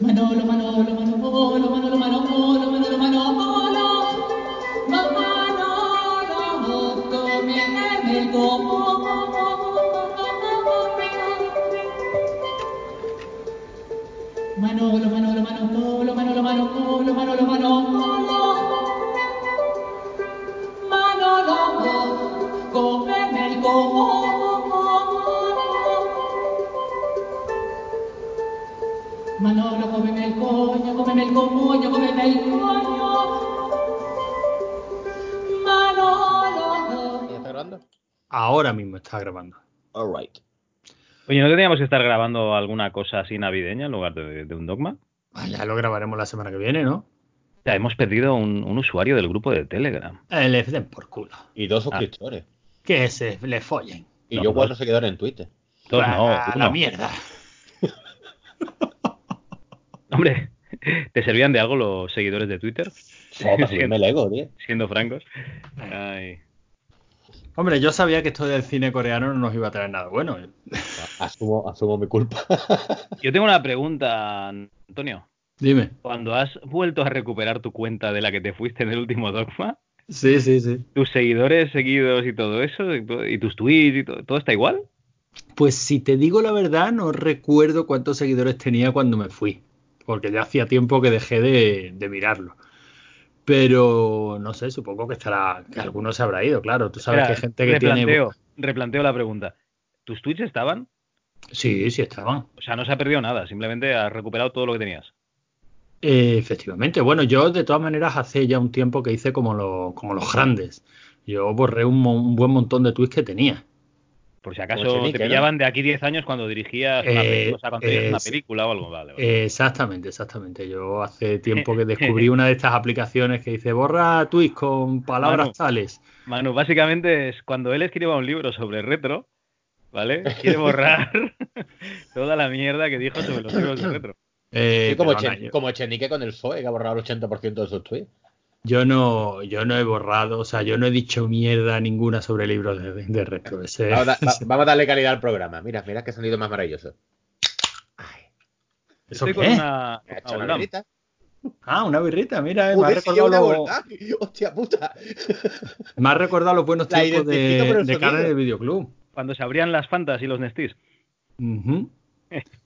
Manolo, Manolo, Manolo, Manolo, Manolo, Manolo, Manolo, Manolo, come el Manolo, Manolo, Manolo, Manolo, Manolo, Manolo, Manolo, Manolo, Manolo, el coño. Manolo. ¿Ya está grabando? Ahora mismo está grabando. All right. Oye, ¿no teníamos que estar grabando alguna cosa así navideña en lugar de, de un dogma? Ah, ya lo grabaremos la semana que viene, ¿no? Ya hemos perdido un, un usuario del grupo de Telegram. Eh, le den por culo. Y dos suscriptores. Que se le follen. Y No, yo cuatro dos. seguidores en Twitter. Dos Ah, no, a uno. la mierda. Hombre, ¿te servían de algo los seguidores de Twitter? Oh, para subirme el ego, tío. Siendo francos. Ay. Hombre, yo sabía que esto del cine coreano no nos iba a traer nada bueno. Asumo, asumo mi culpa. Yo tengo una pregunta, Antonio. Dime. Cuando has vuelto a recuperar tu cuenta de la que te fuiste en el último dogma, Sí, sí, sí. tus seguidores seguidos y todo eso, y tus tweets y todo, ¿todo está igual? Pues si te digo la verdad, no recuerdo cuántos seguidores tenía cuando me fui. Porque ya hacía tiempo que dejé de, de mirarlo. Pero no sé, supongo que estará, que alguno se habrá ido, claro. Tú sabes Espera, que hay gente que tiene. replanteo, replanteo la pregunta. ¿Tus tweets estaban? Sí, sí estaban. O sea, no se ha perdido nada, simplemente has recuperado todo lo que tenías. Eh, efectivamente. Bueno, yo de todas maneras hace ya un tiempo que hice como, lo- como los grandes. Yo borré un, un buen montón de tweets que tenía. Por si acaso Chenique, te ¿no? pillaban de aquí 10 años cuando dirigías una, Eh, pe- o sea, cuando dirigías una película o algo. Vale, vale. Exactamente, exactamente. Yo hace tiempo que descubrí una de estas aplicaciones que dice borra tweets con palabras Manu. tales. Manu, básicamente es cuando él escriba un libro sobre retro, ¿vale? Quiere borrar toda la mierda que dijo sobre los libros de retro. Eh, Sí, como, Chen- Chenique con el PSOE, que ha borrado el 80% de sus tweets. Yo no, yo no he borrado, o sea, yo no he dicho mierda ninguna sobre libros de, de retro. Ese- Vamos, a da- va- vamos a darle calidad al programa. Mira, mira qué sonido más maravilloso. Ay, ¿Eso Estoy qué con una... me ha ah, hecho una birrita. Ah, una birrita, mira, eh, me, ha recordado una lo- Volkswagen. Hostia puta. me ha recordado los buenos tiempos de, de carne sonido. de videoclub. Cuando se abrían las Fantas y los Nestis. Ujú.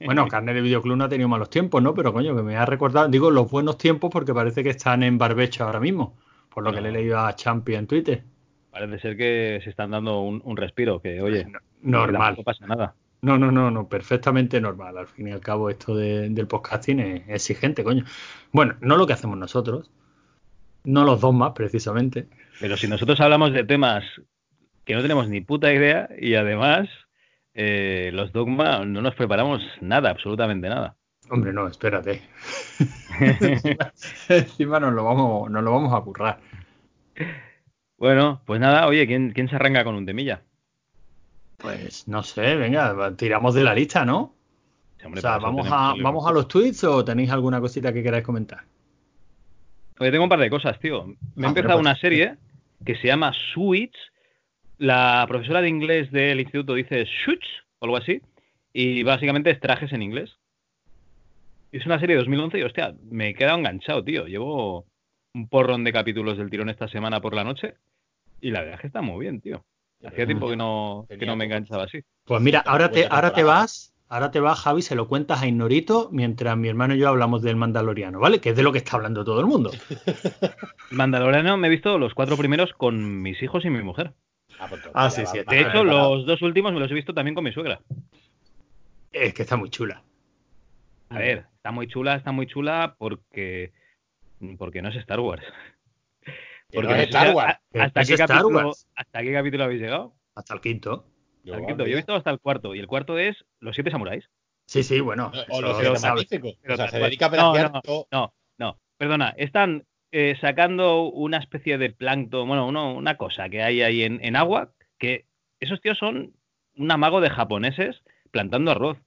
Bueno, carne de videoclub no ha tenido malos tiempos, ¿no? Pero coño, que me ha recordado, digo, los buenos tiempos porque parece que están en barbecho ahora mismo, por lo que No. le he leído a Champi en Twitter. Parece ser que se están dando un, un respiro, que oye, No- normal. tampoco pasa nada. No, no, no, no, perfectamente normal. Al fin y al cabo, esto de- del podcasting es exigente, coño. Bueno, no lo que hacemos nosotros, no los dos más, precisamente. Pero si nosotros hablamos de temas que no tenemos ni puta idea y además eh, los dogma no nos preparamos nada, absolutamente nada. Hombre, no, espérate. encima, encima nos lo vamos, nos lo vamos a currar. Bueno, pues nada, oye, ¿quién, quién se arranca con un temilla? Pues no sé, venga, tiramos de la lista, ¿no? Sí, hombre, o sea, vamos a, el- vamos a los tweets o tenéis alguna cosita que queráis comentar. Oye, tengo un par de cosas, tío. Me Ah, he empezado bueno, una pues- serie que se llama Switch. La profesora de inglés del instituto dice Switch o algo así. Y básicamente es trajes en inglés. Es una serie de 2011 y, hostia, me he quedado enganchado, tío. Llevo un porrón de capítulos del tirón esta semana por la noche. Y la verdad es que está muy bien, tío. Hacía tiempo que no, que no me enganchaba así. Pues mira, ahora te, ahora te vas, ahora te vas, Javi, se lo cuentas a Ignorito mientras mi hermano y yo hablamos del Mandaloriano, ¿vale? Que es de lo que está hablando todo el mundo. Mandaloriano me he visto los cuatro primeros con mis hijos y mi mujer. Ah, pues, Ah, sí, sí, De hecho, preparado. los dos últimos me los he visto también con mi suegra. Es que está muy chula. A ver, está muy chula, está muy chula porque porque no es Star Wars. No es Star ¿Hasta Es qué, Star capítulo, Wars. ¿Hasta qué capítulo habéis llegado? Hasta el quinto. Yo, Al quinto. Yo he visto hasta el cuarto y el cuarto es Los siete samuráis. Sí, sí, bueno. O los siete magníficos. Pero O sea, tal se cual. dedica a No, pedacear no, todo. No, no, perdona, están eh, sacando una especie de plancton, bueno, uno- una cosa que hay ahí en, en agua, que esos tíos son un amago de japoneses plantando arroz.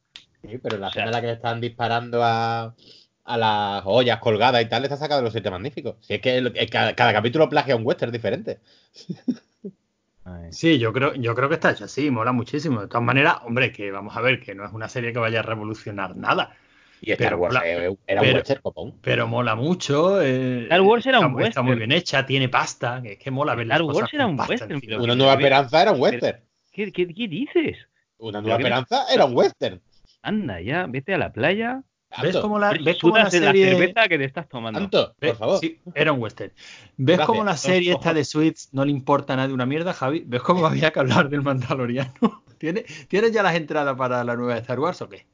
Sí, pero la O sea- escena en la que le están disparando a, a las ollas colgadas y tal, está sacado de los siete magníficos. Si es que el- el- cada, cada capítulo plagia un western diferente. Sí, yo creo, yo creo que está hecho así, mola muchísimo. De todas maneras, hombre, que vamos a ver, que no es una serie que vaya a revolucionar nada, Y Star Pero Wars mola- eh, era un western copón. pero mola mucho. eh, Star Wars era un está, está muy western. bien hecha, tiene pasta, que es que mola ver las Star cosas Wars era con un pasta western, pero- Una nueva esperanza era un western. ¿Qué, qué, qué dices? Una nueva ¿Pero qué me- esperanza era un western. Anda ya, vete a la playa. ¿Ves cómo la, ves cómo la serie... la cerveza que te estás tomando. por favor. Sí, era un western. ¿Ves Gracias. cómo la serie esta de Suits no le importa a nadie una mierda, Javi? ¿Ves cómo había que hablar del Mandaloriano? ¿Tienes, ¿Tienes ya las entradas para la nueva de Star Wars o qué?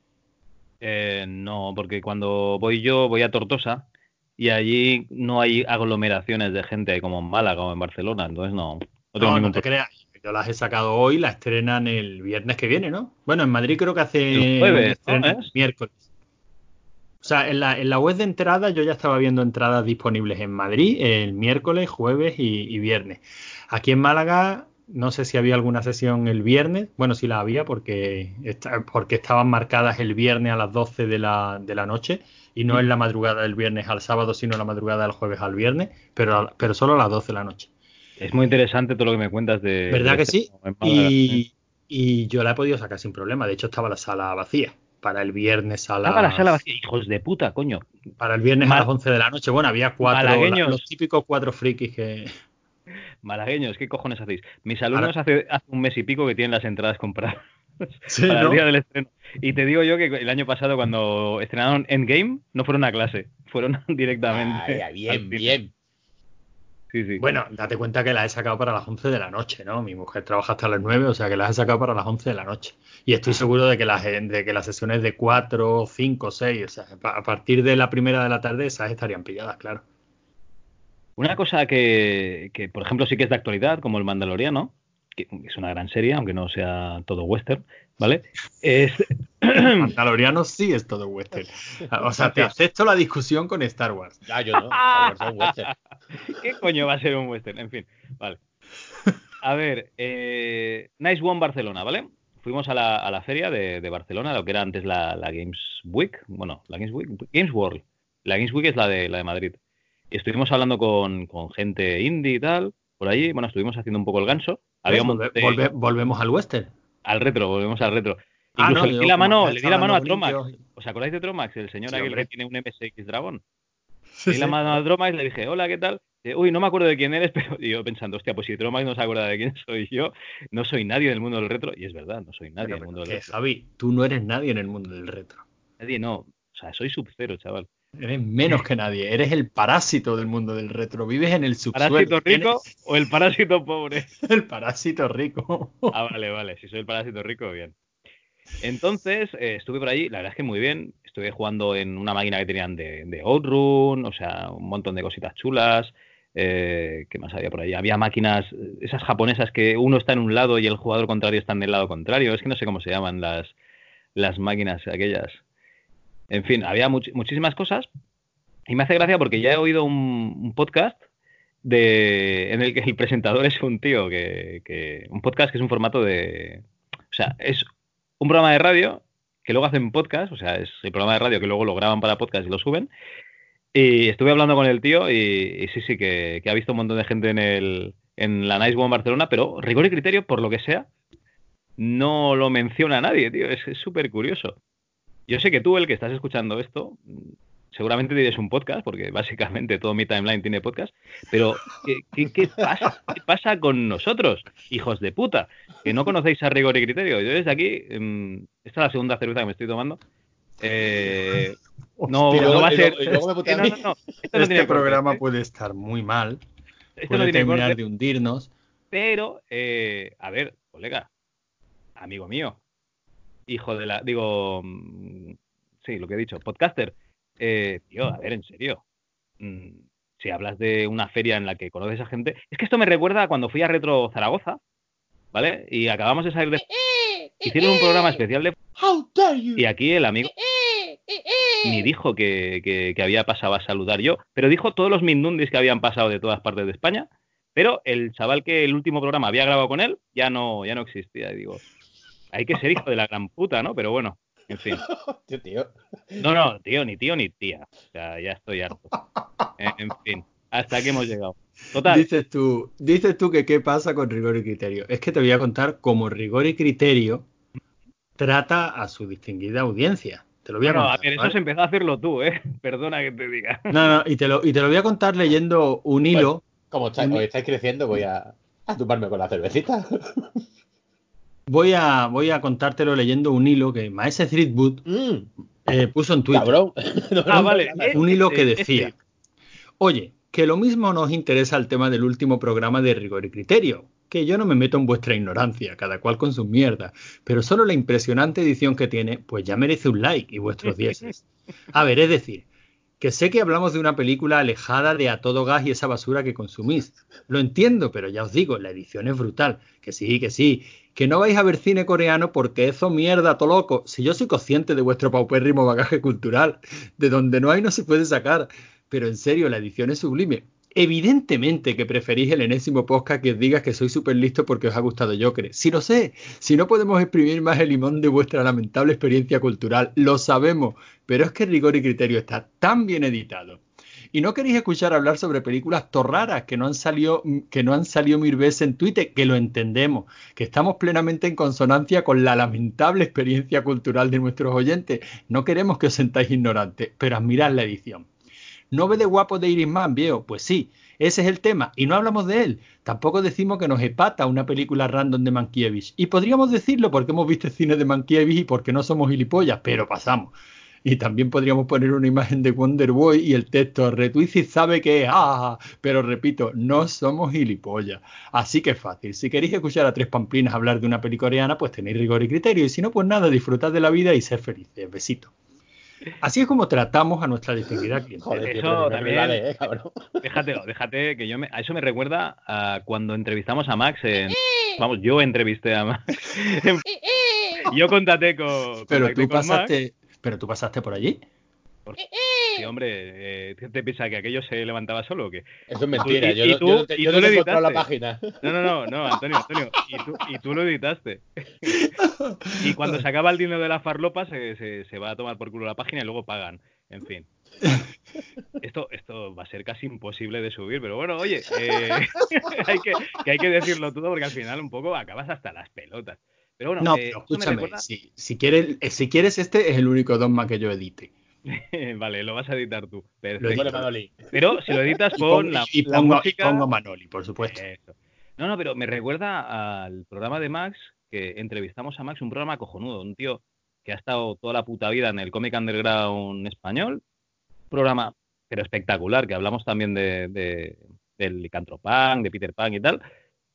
Eh, no, porque cuando voy yo voy a Tortosa y allí no hay aglomeraciones de gente como en Málaga o en Barcelona, entonces no. No tengo No, ningún no te creas. Yo las he sacado hoy, la estrenan el viernes que viene, ¿no? Bueno, en Madrid creo que hace El jueves, miércoles. O sea, en la, en la web de entradas yo ya estaba viendo entradas disponibles en Madrid el miércoles, jueves y, y viernes. Aquí en Málaga no sé si había alguna sesión el viernes. Bueno, sí la había porque, está- porque estaban marcadas el viernes a las 12 de la, de la noche y no en la madrugada del viernes al sábado, sino en la madrugada del jueves al viernes, pero, pero solo a las 12 de la noche. Es muy interesante todo lo que me cuentas de. ¿Verdad de que este sí? Y, y yo la he podido sacar sin problema. De hecho, estaba la sala vacía para el viernes a las, Estaba la sala vacía. Hijos de puta, coño. para el viernes Mal- a las 11 de la noche. Bueno, había cuatro, los típicos cuatro frikis que... Malagueños, ¿qué cojones hacéis? Mis alumnos hace, hace un mes y pico que tienen las entradas compradas Sí, para ¿no? el día del estreno. Y te digo yo que el año pasado, cuando estrenaron Endgame, no fueron a clase, fueron directamente. Ay, al bien, bien. Sí, sí. Bueno, date cuenta que la he sacado para las 11 de la noche, ¿no? Mi mujer trabaja hasta las 9, o sea que las he sacado para las 11 de la noche. Y estoy seguro de que las, de que las sesiones de 4, 5, 6, o sea, a partir de la primera de la tarde esas estarían pilladas, claro. Una cosa que, que, por ejemplo, sí que es de actualidad, como el Mandaloriano, que es una gran serie, aunque no sea todo western, ¿vale? Es. Mandaloriano sí es todo western. O sea, te acepto la discusión con Star Wars. Ya, yo no. Star Wars es un western. ¿Qué coño va a ser un western? En fin, vale. A ver, eh, Nice One Barcelona, ¿vale? Fuimos a la, a la feria de, de Barcelona, lo que era antes la, la Games Week. Bueno, la Games Week, Games World. La Games Week es la de, la de Madrid. Y estuvimos hablando con, con gente indie y tal, por allí. Bueno, estuvimos haciendo un poco el ganso. Había Volve- volve- volvemos al western. al retro, volvemos al retro. Ah, Incluso no, le di la mano, le di la mano a Tromax. ¿Os acordáis de Tromax? El señor Sí, aquel que tiene un MSX Dragón. Sí, Le di la mano a Tromax, le dije, hola, ¿qué tal? Eh, Uy, no me acuerdo de quién eres, pero y yo pensando, hostia, pues si Tromax no se acuerda de quién soy yo, no soy nadie del mundo del retro. Y es verdad, no soy nadie Pero, del mundo del retro. Javi, tú no eres nadie en el mundo del retro. Nadie, no. O sea, soy sub-cero, chaval. Eres menos que nadie. Eres el parásito del mundo del retro. Vives en el subsuelo. ¿Parásito rico o el parásito pobre? El parásito rico. Ah, vale, vale. Si soy el parásito rico, bien. Entonces, eh, estuve por allí, la verdad es que muy bien. Estuve jugando en una máquina que tenían de, de Outrun, o sea, un montón de cositas chulas. Eh, ¿Qué más había por ahí? Había máquinas, eh, esas japonesas que uno está en un lado y el jugador contrario está en el lado contrario. Es que no sé cómo se llaman las, las máquinas aquellas. En fin, había much- muchísimas cosas. Y me hace gracia porque ya he oído un, un podcast de, en el que el presentador es un tío que, que- Un podcast que es un formato de. O sea, es un programa de radio que luego hacen podcast, o sea, es el programa de radio que luego lo graban para podcast y lo suben. Y estuve hablando con el tío y, y sí, sí, que, ha visto un montón de gente en, el, en la Nice One Barcelona, pero rigor y criterio, por lo que sea, no lo menciona nadie, tío. Es súper curioso. Yo sé que tú, el que estás escuchando esto, mm, seguramente tienes un podcast, porque básicamente todo mi timeline tiene podcast, pero ¿qué, qué- qué pasa? ¿Qué pasa con nosotros, hijos de puta? Que no conocéis a rigor y criterio. Yo desde aquí, mm, esta es la segunda cerveza que me estoy tomando. Eh, no, Hostia, no va a ser. eh, a no, mí. no, no, Esto no Este tiene corte, programa ¿eh? puede estar muy mal. Esto Puede tiene terminar corte. de hundirnos. Pero, eh, a ver, colega, amigo mío, hijo de la. Digo, mm, sí, lo que he dicho, podcaster. Eh, tío, a ver, en serio. Mm, si hablas de una feria en la que conoces a gente. Es que esto me recuerda a cuando fui a Retro Zaragoza, ¿vale? Y acabamos de salir de. Hicieron un programa especial de. How dare you? Y aquí el amigo ni dijo que, que- que había pasado a saludar yo, pero dijo todos los mindundis que habían pasado de todas partes de España, pero el chaval que el último programa había grabado con él ya no, ya no existía. Y digo, hay que ser hijo de la gran puta, ¿no? Pero bueno, en fin. Tío, tío. No, no, tío, ni tío ni tía. O sea, ya estoy harto. En, fin, hasta aquí hemos llegado. Total. Dices tú, dices tú que qué pasa con rigor y criterio. Es que te voy a contar cómo rigor y criterio trata a su distinguida audiencia. Te lo voy a Bueno, a contar. ver, eso ¿vale? se empezó a hacerlo tú, ¿eh? Perdona que te diga. No, no, y te, lo, y te lo voy a contar leyendo un hilo. Como está- Un- estáis creciendo, voy a, a tumbarme con la cervecita. Voy a, voy a contártelo leyendo un hilo que Maese Threadwood Mm, eh, puso en Twitter. cabrón. No, Ah, vale. un hilo que este, decía, este. oye, que lo mismo nos interesa el tema del último programa de rigor y criterio, que yo no me meto en vuestra ignorancia, cada cual con sus mierdas, pero solo la impresionante edición que tiene, pues ya merece un like y vuestros dieces. A ver, es decir, que sé que hablamos de una película alejada de a todo gas y esa basura que consumís. Lo entiendo, pero ya os digo, la edición es brutal. Que sí, que sí. Que no vais a ver cine coreano porque eso mierda, to loco. Si yo soy consciente de vuestro paupérrimo bagaje cultural, de donde no hay no se puede sacar. Pero en serio, la edición es sublime. Evidentemente que preferís el enésimo podcast que os diga que soy súper listo porque os ha gustado Joker. Si lo sé, si no podemos exprimir más el limón de vuestra lamentable experiencia cultural, lo sabemos, pero es que rigor y criterio está tan bien editado. Y no queréis escuchar hablar sobre películas torraras que no han salido, que no han salido mil veces en Twitter, que lo entendemos, que estamos plenamente en consonancia con la lamentable experiencia cultural de nuestros oyentes. No queremos que os sentáis ignorantes, pero admirad la edición. ¿No ve de guapo de Iris Man, viejo? Pues sí, ese es el tema, y no hablamos de él. Tampoco decimos que nos epata una película random de Mankiewicz. Y podríamos decirlo porque hemos visto el cine de Mankiewicz y porque no somos gilipollas, pero pasamos. Y también podríamos poner una imagen de Wonder Boy y el texto Retweezy sabe que es, ah, pero repito, no somos gilipollas. Así que es fácil. Si queréis escuchar a tres pamplinas hablar de una peli coreana, pues tenéis rigor y criterio. Y si no, pues nada, disfrutad de la vida y ser felices. Besito. Así es como tratamos a nuestra distinguida cliente. Joder, tío, Eso también- vale, eh, cabrón. Déjatelo, déjate, que yo me, a eso me recuerda a cuando entrevistamos a Max en... Vamos, yo entrevisté a Max. yo contaté con... Pero tú con Max. Pero tú pasaste por allí. Sí, hombre, eh, ¿qué ¿te piensas que aquello se levantaba solo o qué? Eso es mentira. Y- yo tú- yo no te- y yo tú no lo te he encontrado la editaste. página. No, no, no, no, Antonio, Antonio. Y tú, y tú lo editaste. Y cuando se acaba el dinero de la farlopa se, se, se va a tomar por culo la página y luego pagan. En fin. Esto, esto va a ser casi imposible de subir, pero bueno, oye, eh, hay que, que hay que decirlo todo porque al final un poco acabas hasta las pelotas. Pero bueno, no, eh, pero escúchame, recuerda- si, si quieres, eh, si quieres este es el único dogma que yo edite. vale, lo vas a editar tú. Perfecto. Manoli. Pero si lo editas con la, y la pongo- y música. pongo Manoli, por supuesto. Eso. No, no, pero me recuerda al programa de Max, que entrevistamos a Max, un programa cojonudo, un tío que ha estado toda la puta vida en el cómic underground español, un programa pero espectacular, que hablamos también de, de- del Licantropán, de Peter Pan y tal.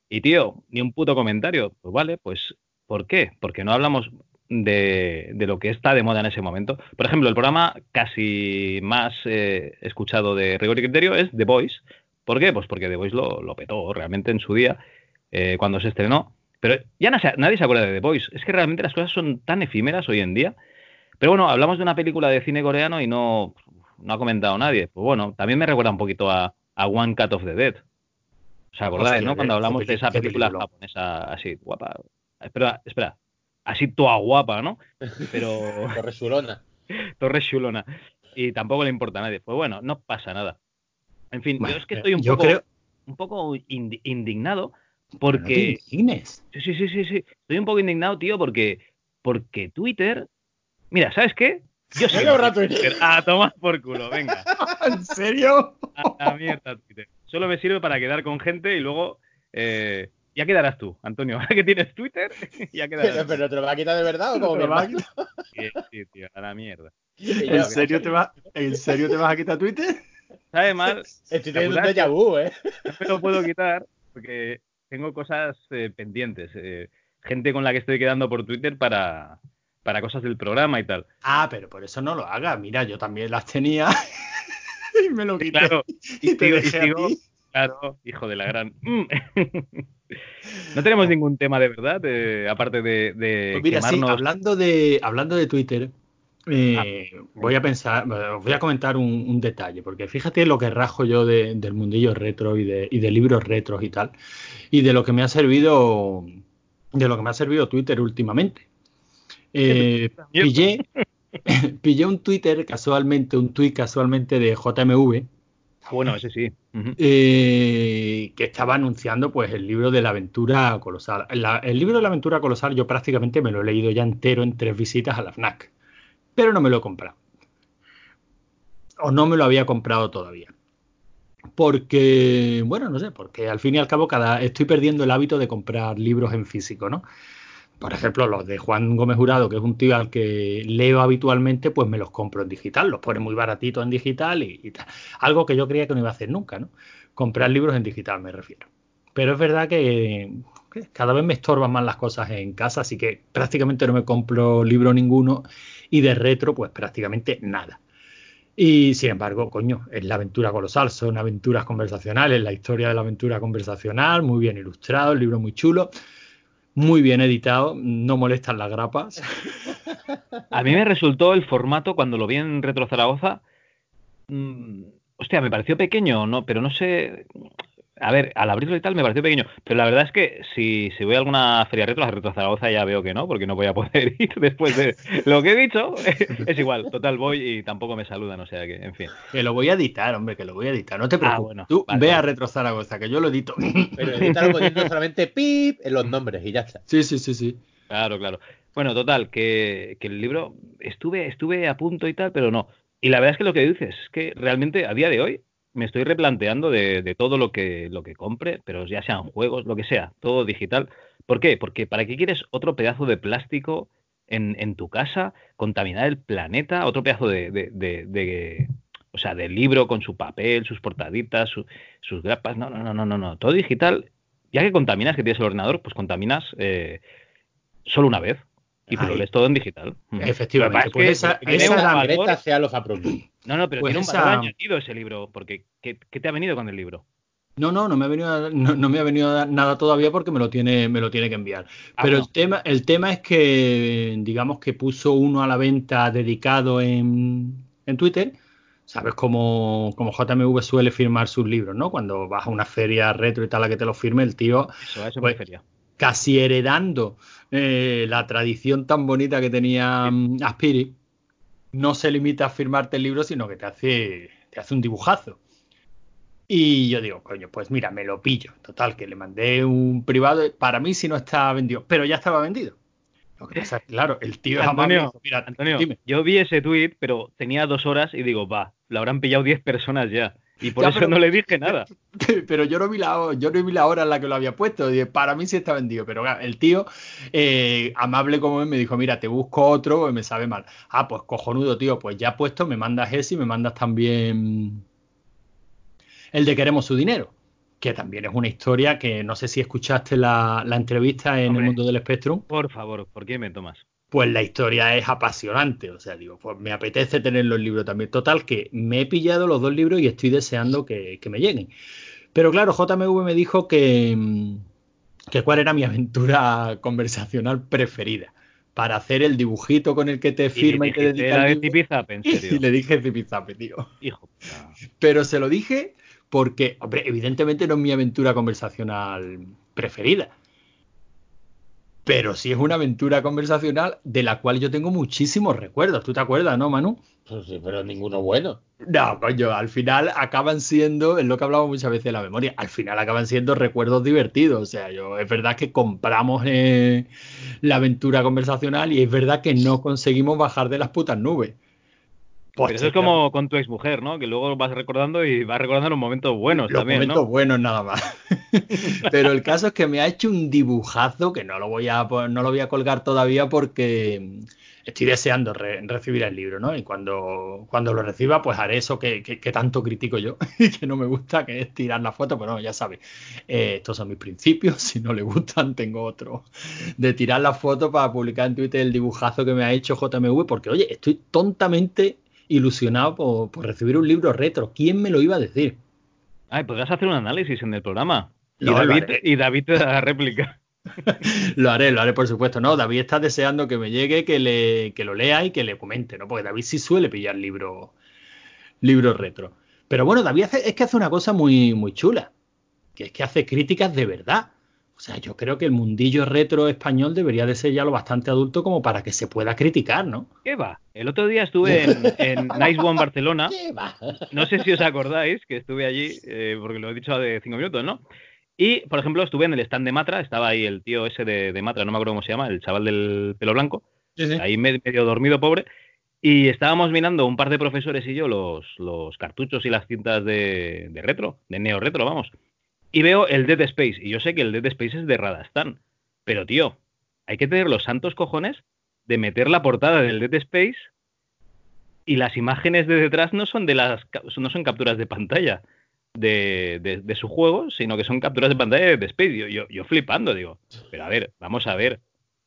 Y tío, ni un puto comentario. Pues vale, pues ¿por qué? Porque no hablamos de, de lo que está de moda en ese momento. Por ejemplo, el programa casi más eh, escuchado de Rigor y Criterio es The Voice. ¿Por qué? Pues porque The Voice lo, lo petó realmente en su día, eh, cuando se estrenó. Pero ya no nadie se acuerda de The Voice. Es que realmente las cosas son tan efímeras hoy en día. Pero bueno, hablamos de una película de cine coreano y no, no ha comentado nadie. Pues bueno, también me recuerda un poquito a, a One Cut of the Dead. ¿Os acordáis, Hostia, no? Cuando qué hablamos de esa película. japonesa así, guapa. Espera, espera. Así toda guapa, ¿no? Pero Torre Sulona. Torres Chulona. Y tampoco le importa a nadie. Pues bueno, no pasa nada. En fin, Bueno, yo es que estoy un poco, creo- un poco indi- indignado No te porque... indignes. Sí, sí, sí, sí, sí. Estoy un poco indignado, tío, porque, porque Twitter... Mira, ¿sabes qué? Yo Twitter. A tomar por culo, venga. ¿En serio? A la mierda Twitter. Solo me sirve para quedar con gente y luego... eh, ya quedarás tú, Antonio. Ahora que tienes Twitter, ya quedarás Pero, tú. pero te lo va a quitar de verdad o como ¿Te lo vas a? Sí, sí, tío, a la mierda. ¿En serio, te vas, ¿En serio te vas a quitar Twitter? Sabe mal, Estoy ¿Te teniendo un déjà vu, ¿eh? no me lo puedo quitar porque tengo cosas eh, pendientes. eh, gente con la que estoy quedando por Twitter para, para cosas del programa y tal. Ah, pero por eso no lo hagas. Mira, yo también las tenía y me lo quité. Claro, y y te sigo, y dejé a sigo- ti. Claro, hijo de la gran. Mm. no tenemos ningún tema de verdad, eh, aparte de, de Pues mira, sí, quemarnos. hablando de, hablando de Twitter, eh, voy a pensar, os voy a comentar un, un detalle, porque fíjate lo que rajo yo de- del mundillo retro y de, y de libros retros y tal, y de lo que me ha servido, de lo que me ha servido Twitter últimamente. Eh, pillé, pillé un Twitter casualmente, un tweet casualmente de JMV, Ah, Bueno, ese sí. Eh, que estaba anunciando pues el libro de la aventura colosal. El libro de la aventura colosal yo prácticamente me lo he leído ya entero en tres visitas a la FNAC, pero no me lo he comprado. O no me lo había comprado todavía. Porque, bueno, no sé, porque al fin y al cabo cada, estoy perdiendo el hábito de comprar libros en físico, ¿no? Por ejemplo, los de Juan Gómez Jurado, que es un tío al que leo habitualmente, pues me los compro en digital, los pone muy baratitos en digital y, tal. Algo que yo creía que no iba a hacer nunca, ¿no? Comprar libros en digital, me refiero. Pero es verdad que, que cada vez me estorban más las cosas en casa, así que prácticamente no me compro libro ninguno y de retro, pues prácticamente nada. Y sin embargo, coño, es la aventura colosal, son aventuras conversacionales, la historia de la aventura conversacional, muy bien ilustrado, el libro muy chulo, muy bien editado, no molestan las grapas. A mí me resultó el formato cuando lo vi en Retro Zaragoza. mm, hostia, me pareció pequeño, ¿no? Pero no sé. A ver, al abrirlo y tal me pareció pequeño. Pero la verdad es que si, si voy a alguna feria retro, a Retro Zaragoza ya veo que no, porque no voy a poder ir después de lo que he dicho. Es igual, total, voy y tampoco me saludan, o sea que, en fin. Que lo voy a editar, hombre, que lo voy a editar, no te preocupes. bueno, Tú vale, ve a. Retro Zaragoza, que yo lo edito. Pero edítalo poniendo solamente pip en los nombres y ya está. sí, sí, sí, sí. Claro, claro. Bueno, total, que, que el libro estuve, estuve a punto y tal, pero no. Y la verdad es que lo que dices es que realmente a día de hoy me estoy replanteando de, de todo lo que, lo que compre, pero ya sean juegos, lo que sea, todo digital. ¿Por qué? Porque ¿para qué quieres otro pedazo de plástico en, en tu casa, contaminar el planeta, otro pedazo de, de, de- de- o sea, de libro con su papel, sus portaditas, su- sus grapas? No, no, no, no, no, no. Todo digital, ya que contaminas, que tienes el ordenador, pues contaminas eh, solo una vez. Y Ahí. lees todo en digital. Mm. Efectivamente, que pues esa- es que tiene esa un era- valor- Greta sea los aprobó. No, no, pero Pues tiene un esa- valor añadido ese libro, porque ¿qué, qué te ha venido con el libro? No, no, no me ha venido a- no, no me ha venido a dar nada todavía porque me lo tiene, me lo tiene que enviar. Ah, Pero el tema, el tema es que, digamos que puso uno a la venta dedicado en, en Twitter. Sabes cómo, cómo JMV suele firmar sus libros, ¿no? Cuando vas a una feria retro y tal a que te lo firme, el tío Eso, Pues- refería. casi heredando eh, la tradición tan bonita que tenía mm, Aspiri, no se limita a firmarte el libro, sino que te hace, te hace un dibujazo. Y yo digo, coño, pues mira, me lo pillo. Total, que le mandé un privado. Para mí, si no está vendido, pero ya estaba vendido. Lo que pasa es que, claro, el tío Antonio, dijo, mira, Antonio, dime. yo vi ese tweet, pero tenía dos horas y digo, va, lo habrán pillado 10 personas ya. Y por Ya, eso pero- no le dije nada. pero yo no vi la yo no vi la hora en la que lo había puesto. Dije, para mí sí está vendido. Pero claro, el tío, eh, amable como es, me dijo, mira, te busco otro, me sabe mal. Ah, pues cojonudo, tío, pues ya puesto, me mandas ese y me mandas también el de Queremos su dinero. Que también es una historia que no sé si escuchaste la, la entrevista en Hombre. el mundo del Spectrum. Por favor, ¿por qué me tomas? Pues la historia es apasionante, o sea, digo, pues me apetece tenerlo el libro también. Total, que me he pillado los dos libros y estoy deseando que, que me lleguen. Pero claro, JMV me dijo que, mm, que cuál era mi aventura conversacional preferida para hacer el dibujito con el que te firma y, te dedica el. Zipizape, en Y serio. le dije zipizape, tío. Hijo. puta. Pero se lo dije porque, hombre, evidentemente no es mi aventura conversacional preferida. Pero sí es una aventura conversacional de la cual yo tengo muchísimos recuerdos. ¿Tú te acuerdas, no, Manu? Pues sí, pero ninguno bueno. No, coño, al final acaban siendo, es lo que hablamos muchas veces de la memoria, al final acaban siendo recuerdos divertidos. O sea, yo es verdad que compramos eh, la aventura conversacional y es verdad que no conseguimos bajar de las putas nubes. Pues, Pero eso es como con tu exmujer, ¿no? Que luego vas recordando y vas recordando los momentos buenos los también, momentos ¿no? buenos nada más. Pero el caso es que me ha hecho un dibujazo que no lo voy a no lo voy a colgar todavía porque estoy deseando re- recibir el libro, ¿no? Y cuando, cuando lo reciba, pues haré eso que, que- que tanto critico yo y que no me gusta, que es tirar la foto, pero no, ya sabes, eh, estos son mis principios, si no le gustan tengo otro, de tirar la foto para publicar en Twitter el dibujazo que me ha hecho JMV, porque oye, estoy tontamente ilusionado por, por recibir un libro retro. ¿Quién me lo iba a decir? Ay, podrás hacer un análisis en el programa. Y, David, y David te da la réplica. Lo haré, lo haré por supuesto. No, David está deseando que me llegue, que, le, que lo lea y que le comente, ¿no? Porque David sí suele pillar libros libros retro. Pero bueno, David hace- es que hace una cosa muy, muy chula, que es que hace críticas de verdad. O sea, yo creo que el mundillo retro español debería de ser ya lo bastante adulto como para que se pueda criticar, ¿no? ¿Qué va? El otro día estuve en, en Nice One Barcelona. ¿Qué va? No sé si os acordáis que estuve allí, eh, porque lo he dicho de cinco minutos, ¿no? Y, por ejemplo, estuve en el stand de Matra, estaba ahí el tío ese de, de Matra, no me acuerdo cómo se llama, el chaval del pelo blanco, ahí me- medio dormido, pobre. Y estábamos mirando un par de profesores y yo los, los cartuchos y las cintas de, de retro, de neo retro, vamos. Y veo el Dead Space. Y yo sé que el Dead Space es de Radastan. Pero, tío, hay que tener los santos cojones de meter la portada del Dead Space y las imágenes de detrás no son de las no son capturas de pantalla de, de- su juego, sino que son capturas de pantalla de Dead Space. Yo, yo, flipando, digo, pero a ver, vamos a ver,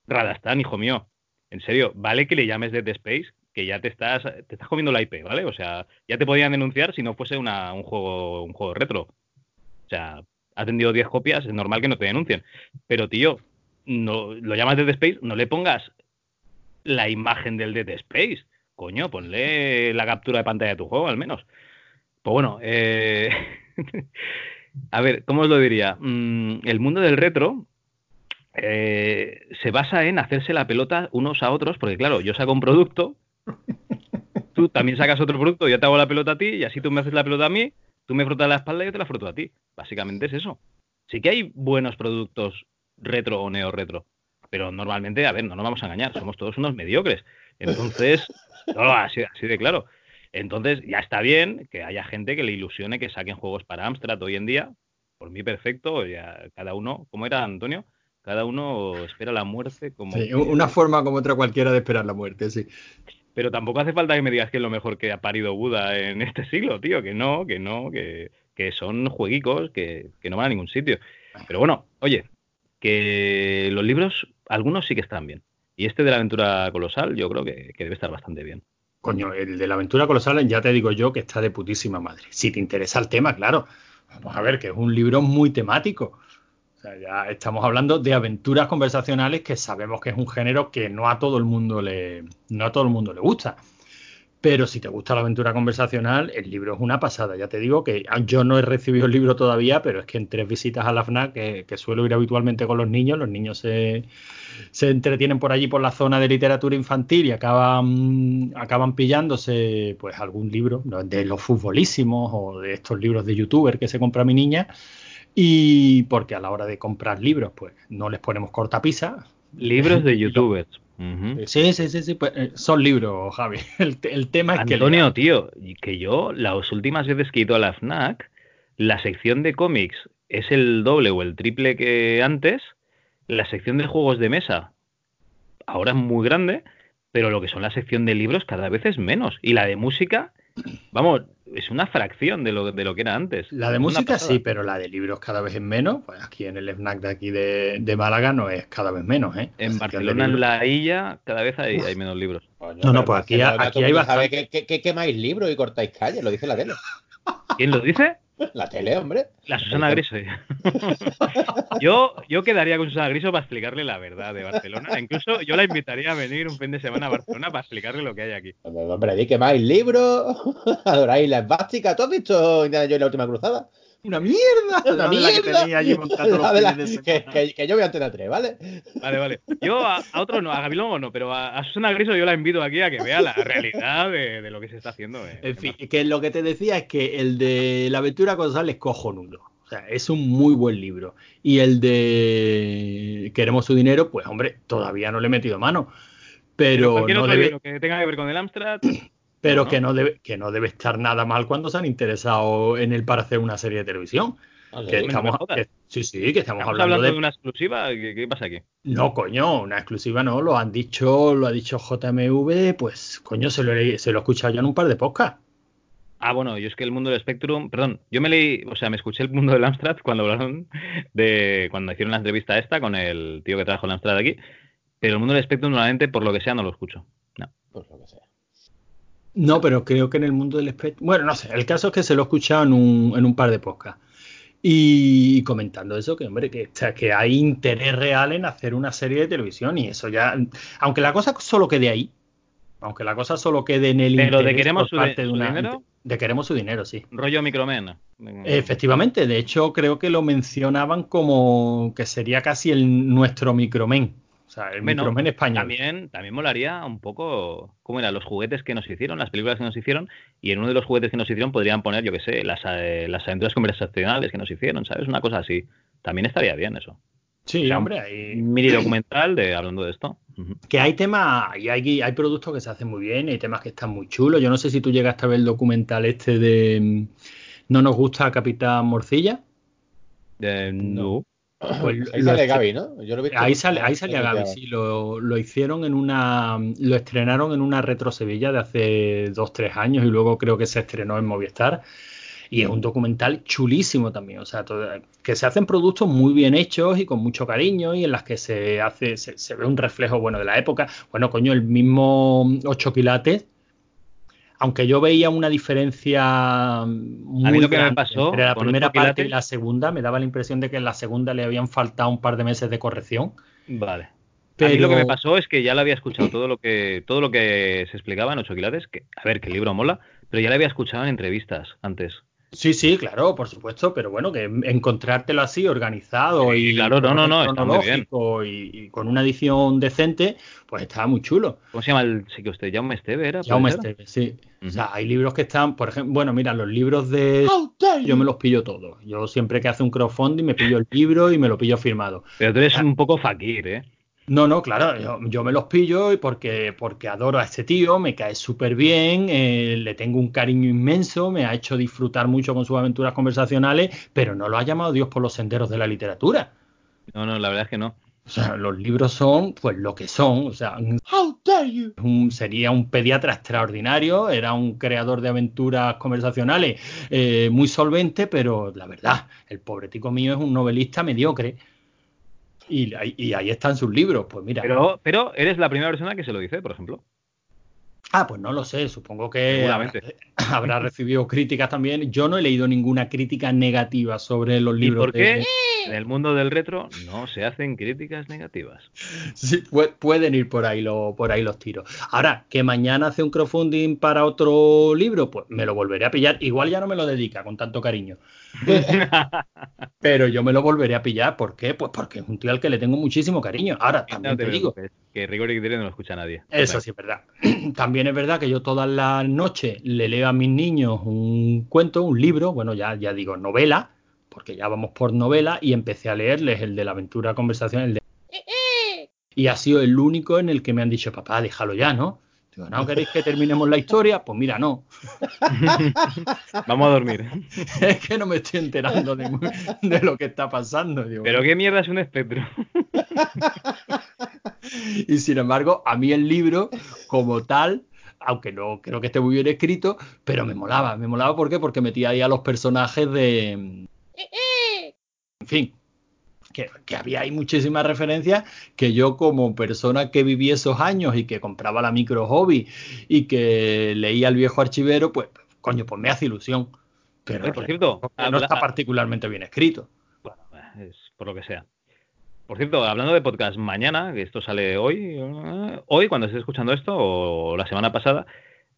Radastan, hijo mío, en serio, vale que le llames Dead Space, que ya te estás, te estás comiendo la IP, ¿vale? O sea, ya te podían denunciar si no fuese un juego, un juego retro. O sea, has vendido 10 copias, es normal que no te denuncien. Pero, tío, no, lo llamas Dead Space, no le pongas la imagen del Dead Space. Coño, ponle la captura de pantalla de tu juego, al menos. Pues bueno, eh... a ver, ¿cómo os lo diría? Mm, el mundo del retro eh, se basa en hacerse la pelota unos a otros, porque claro, yo saco un producto, tú también sacas otro producto, yo te hago la pelota a ti, y así tú me haces la pelota a mí, tú me frotas la espalda y yo te la froto a ti. Básicamente es eso. Sí que hay buenos productos retro o neo retro, pero normalmente, a ver, no nos vamos a engañar, somos todos unos mediocres. Entonces, no, así, así de claro. Entonces, ya está bien que haya gente que le ilusione que saquen juegos para Amstrad hoy en día. Por mí, perfecto. Ya cada uno, ¿cómo era, Antonio? Cada uno espera la muerte como. Sí, una forma como otra cualquiera de esperar la muerte, sí. Pero tampoco hace falta que me digas que es lo mejor que ha parido Buda en este siglo, tío. Que no, que no, que, que son jueguicos que, que no van a ningún sitio. Pero bueno, oye, que los libros, algunos sí que están bien. Y este de la aventura colosal, yo creo que, que debe estar bastante bien. Coño, el de la aventura colosal ya te digo yo que está de putísima madre. Si te interesa el tema, claro. Vamos a ver, que es un libro muy temático. O sea, ya estamos hablando de aventuras conversacionales que sabemos que es un género que no a todo el mundo le, no a todo el mundo le gusta. Pero si te gusta la aventura conversacional, el libro es una pasada. Ya te digo que yo no he recibido el libro todavía, pero es que en tres visitas a la FNAC, que, que suelo ir habitualmente con los niños, los niños se, se entretienen por allí por la zona de literatura infantil y acaban, acaban pillándose pues algún libro de los futbolísimos o de estos libros de youtuber que se compra mi niña. Y porque a la hora de comprar libros, pues no les ponemos cortapisa. Libros de youtubers. Sí, sí, sí, sí, pues, eh, son libros, Javi. El, el tema es que Antonio, tío, que yo las últimas veces que he ido a la FNAC, la sección de cómics es el doble o el triple que antes, la sección de juegos de mesa ahora es muy grande, pero lo que son la sección de libros cada vez es menos. Y la de música, vamos, es una fracción de lo, de lo que era antes. La de música sí, pero la de libros cada vez es menos. Pues aquí en el FNAC de aquí de, de Málaga no es cada vez menos, ¿eh? En La Barcelona, en la Illa, cada vez hay, hay menos libros. Coño, No, no, pues aquí- aquí hay bastante. que- que quemáis libros y cortáis calles, lo dice la tele. ¿Quién lo dice? La tele, hombre. La Susana Griso. yo, yo quedaría con Susana Griso para explicarle la verdad de Barcelona. Incluso yo la invitaría a venir un fin de semana a Barcelona para explicarle lo que hay aquí. Hombre, di quemáis libros, adoráis la esvástica. ¿Tú has visto Indiana Jones y la última cruzada? ¡Una mierda! ¡Una La la que mierda! tenía allí los de la- fines de que, semana. que- que yo voy a Antena 3, ¿vale? Vale, vale. Yo a, a otro no, a Gabilondo no, pero a, a Susana Griso yo la invito aquí a que vea la realidad de, de lo que se está haciendo. eh. En fin, que lo que te decía es que el de La aventura es cojonudo. O sea, es un muy buen libro. Y el de Queremos su dinero, pues hombre, todavía no le he metido mano. Pero, cualquier no otro debe, libro que tenga que ver con el Amstrad, pero que no debe, que no debe estar nada mal cuando se han interesado en él para hacer una serie de televisión. Sé. Que estamos, que- sí, sí, que estamos, estamos hablando, hablando de, de una exclusiva. ¿Qué, qué pasa aquí? No, coño, una exclusiva no, lo han dicho, lo ha dicho JMV, pues coño, se lo, he, se lo he escuchado ya en un par de podcasts. Ah, bueno, yo es que el mundo del Spectrum, perdón, yo me leí, o sea, me escuché el mundo del Amstrad cuando hablaron de, cuando hicieron la entrevista esta con el tío que trajo el Amstrad aquí, pero el mundo del Spectrum normalmente, por lo que sea, no lo escucho. No. Pues lo que sea. No, pero creo que en el mundo del espectro. Bueno, no sé, el caso es que se lo he escuchado en un, en un par de podcasts. Y comentando eso, que hombre, que, o sea, que hay interés real en hacer una serie de televisión y eso ya. Aunque la cosa solo quede ahí, aunque la cosa solo quede en el Pero de interés queremos por su, parte de- de su una. dinero, De Queremos su dinero, sí. Rollo Micromen. Efectivamente, de hecho creo que lo mencionaban como que sería casi el nuestro Micromen. O sea, el Bueno, español. También, también molaría un poco cómo eran los juguetes que nos hicieron, las películas que nos hicieron, y en uno de los juguetes que nos hicieron podrían poner, yo qué sé, las, eh, las aventuras conversacionales que nos hicieron, ¿sabes? Una cosa así. También estaría bien eso. Sí, O sea, hombre, hay, Un mini documental de hablando de esto. Que hay temas y hay, hay productos que se hacen muy bien, y hay temas que están muy chulos. Yo no sé si tú llegaste a ver el documental este de mm, No nos gusta Capitán Morcilla. Eh, no. Pues Ahí sale Gaby, ¿no? Yo lo he visto Ahí sale, ahí salía Gaby, sí, lo, lo hicieron en una, lo estrenaron en una Retro Sevilla de hace dos, tres años y luego creo que se estrenó en Movistar. Y es un documental chulísimo también, o sea, todo- que se hacen productos muy bien hechos y con mucho cariño y en las que se hace, se, se ve un reflejo bueno de la época. Bueno, coño, el mismo 8 quilates, aunque yo veía una diferencia muy lo que me grande pasó entre la primera 8 parte y la segunda, me daba la impresión de que en la segunda le habían faltado un par de meses de corrección. Vale. A Pero mí lo que me pasó es que ya lo había escuchado todo lo que todo lo que se explicaba en Ocho Quilates, que a ver, que el libro mola, pero ya lo había escuchado en entrevistas antes. Sí, sí, claro, por supuesto, pero bueno, que encontrártelo así organizado Sí, y claro, no, no, no, está muy bien. cronológico y, y con una edición decente, pues estaba muy chulo. ¿Cómo se llama el sí que usted? Jaume Esteve era? ¿Puede Jaume? Esteve, sí. O Ujú. sea, hay libros que están, por ejemplo, bueno, mira, los libros de yo me los pillo todos. Yo siempre que hace un crowdfunding me pillo el libro y me lo pillo firmado. Pero tú eres un poco fakir, ¿eh? No, no, claro, yo, yo me los pillo y porque, porque adoro a este tío, me cae súper bien, eh, le tengo un cariño inmenso, me ha hecho disfrutar mucho con sus aventuras conversacionales, pero no lo ha llamado Dios por los senderos de la literatura. No, no, la verdad es que no. O sea, los libros son pues lo que son, o sea, un- un- sería un pediatra extraordinario, era un creador de aventuras conversacionales eh, muy solvente, pero la verdad, el pobre tico mío es un novelista mediocre. Y, ahí- y ahí están sus libros, pues mira. Pero, pero eres la primera persona que se lo dice, por ejemplo. Ah, pues no lo sé, supongo que habrá, habrá recibido críticas también. Yo no he leído ninguna crítica negativa sobre los ¿Y libros. por de- qué en el mundo del retro no se hacen críticas negativas? Sí, pu- pueden ir por ahí, lo- por ahí los tiros. Ahora, que mañana hace un crowdfunding para otro libro, pues me lo volveré a pillar. Igual ya no me lo dedica con tanto cariño. Pero yo me lo volveré a pillar. ¿Por qué? Pues porque es un tío al que le tengo muchísimo cariño. Ahora, también No te te digo, que rigor y criterio no lo escucha nadie. Eso sí es verdad. También es verdad que yo todas las noches le leo a mis niños un cuento, un libro, bueno, ya, ya digo novela, porque ya vamos por novela, y empecé a leerles el de la aventura conversación, el de... Y ha sido el único en el que me han dicho, papá, déjalo ya, ¿no? Digo, ¿no queréis que terminemos la historia? Pues mira, no. Vamos a dormir. Es que no me estoy enterando de, lo que está pasando. Digo, Pero qué mierda es un espectro. Y sin embargo, a mí el libro, como tal, aunque no creo que esté muy bien escrito, pero me molaba. Me molaba ¿por qué? Porque metía ahí a los personajes de. En fin. Que, que había ahí muchísimas referencias que yo como persona que viví esos años y que compraba la micro hobby y que leía el viejo archivero, pues coño, pues me hace ilusión. Pero por cierto, no habla- está particularmente bien escrito. Bueno, es por lo que sea. Por cierto, hablando de podcast, mañana, que esto sale hoy, eh, hoy cuando estés escuchando esto, o la semana pasada,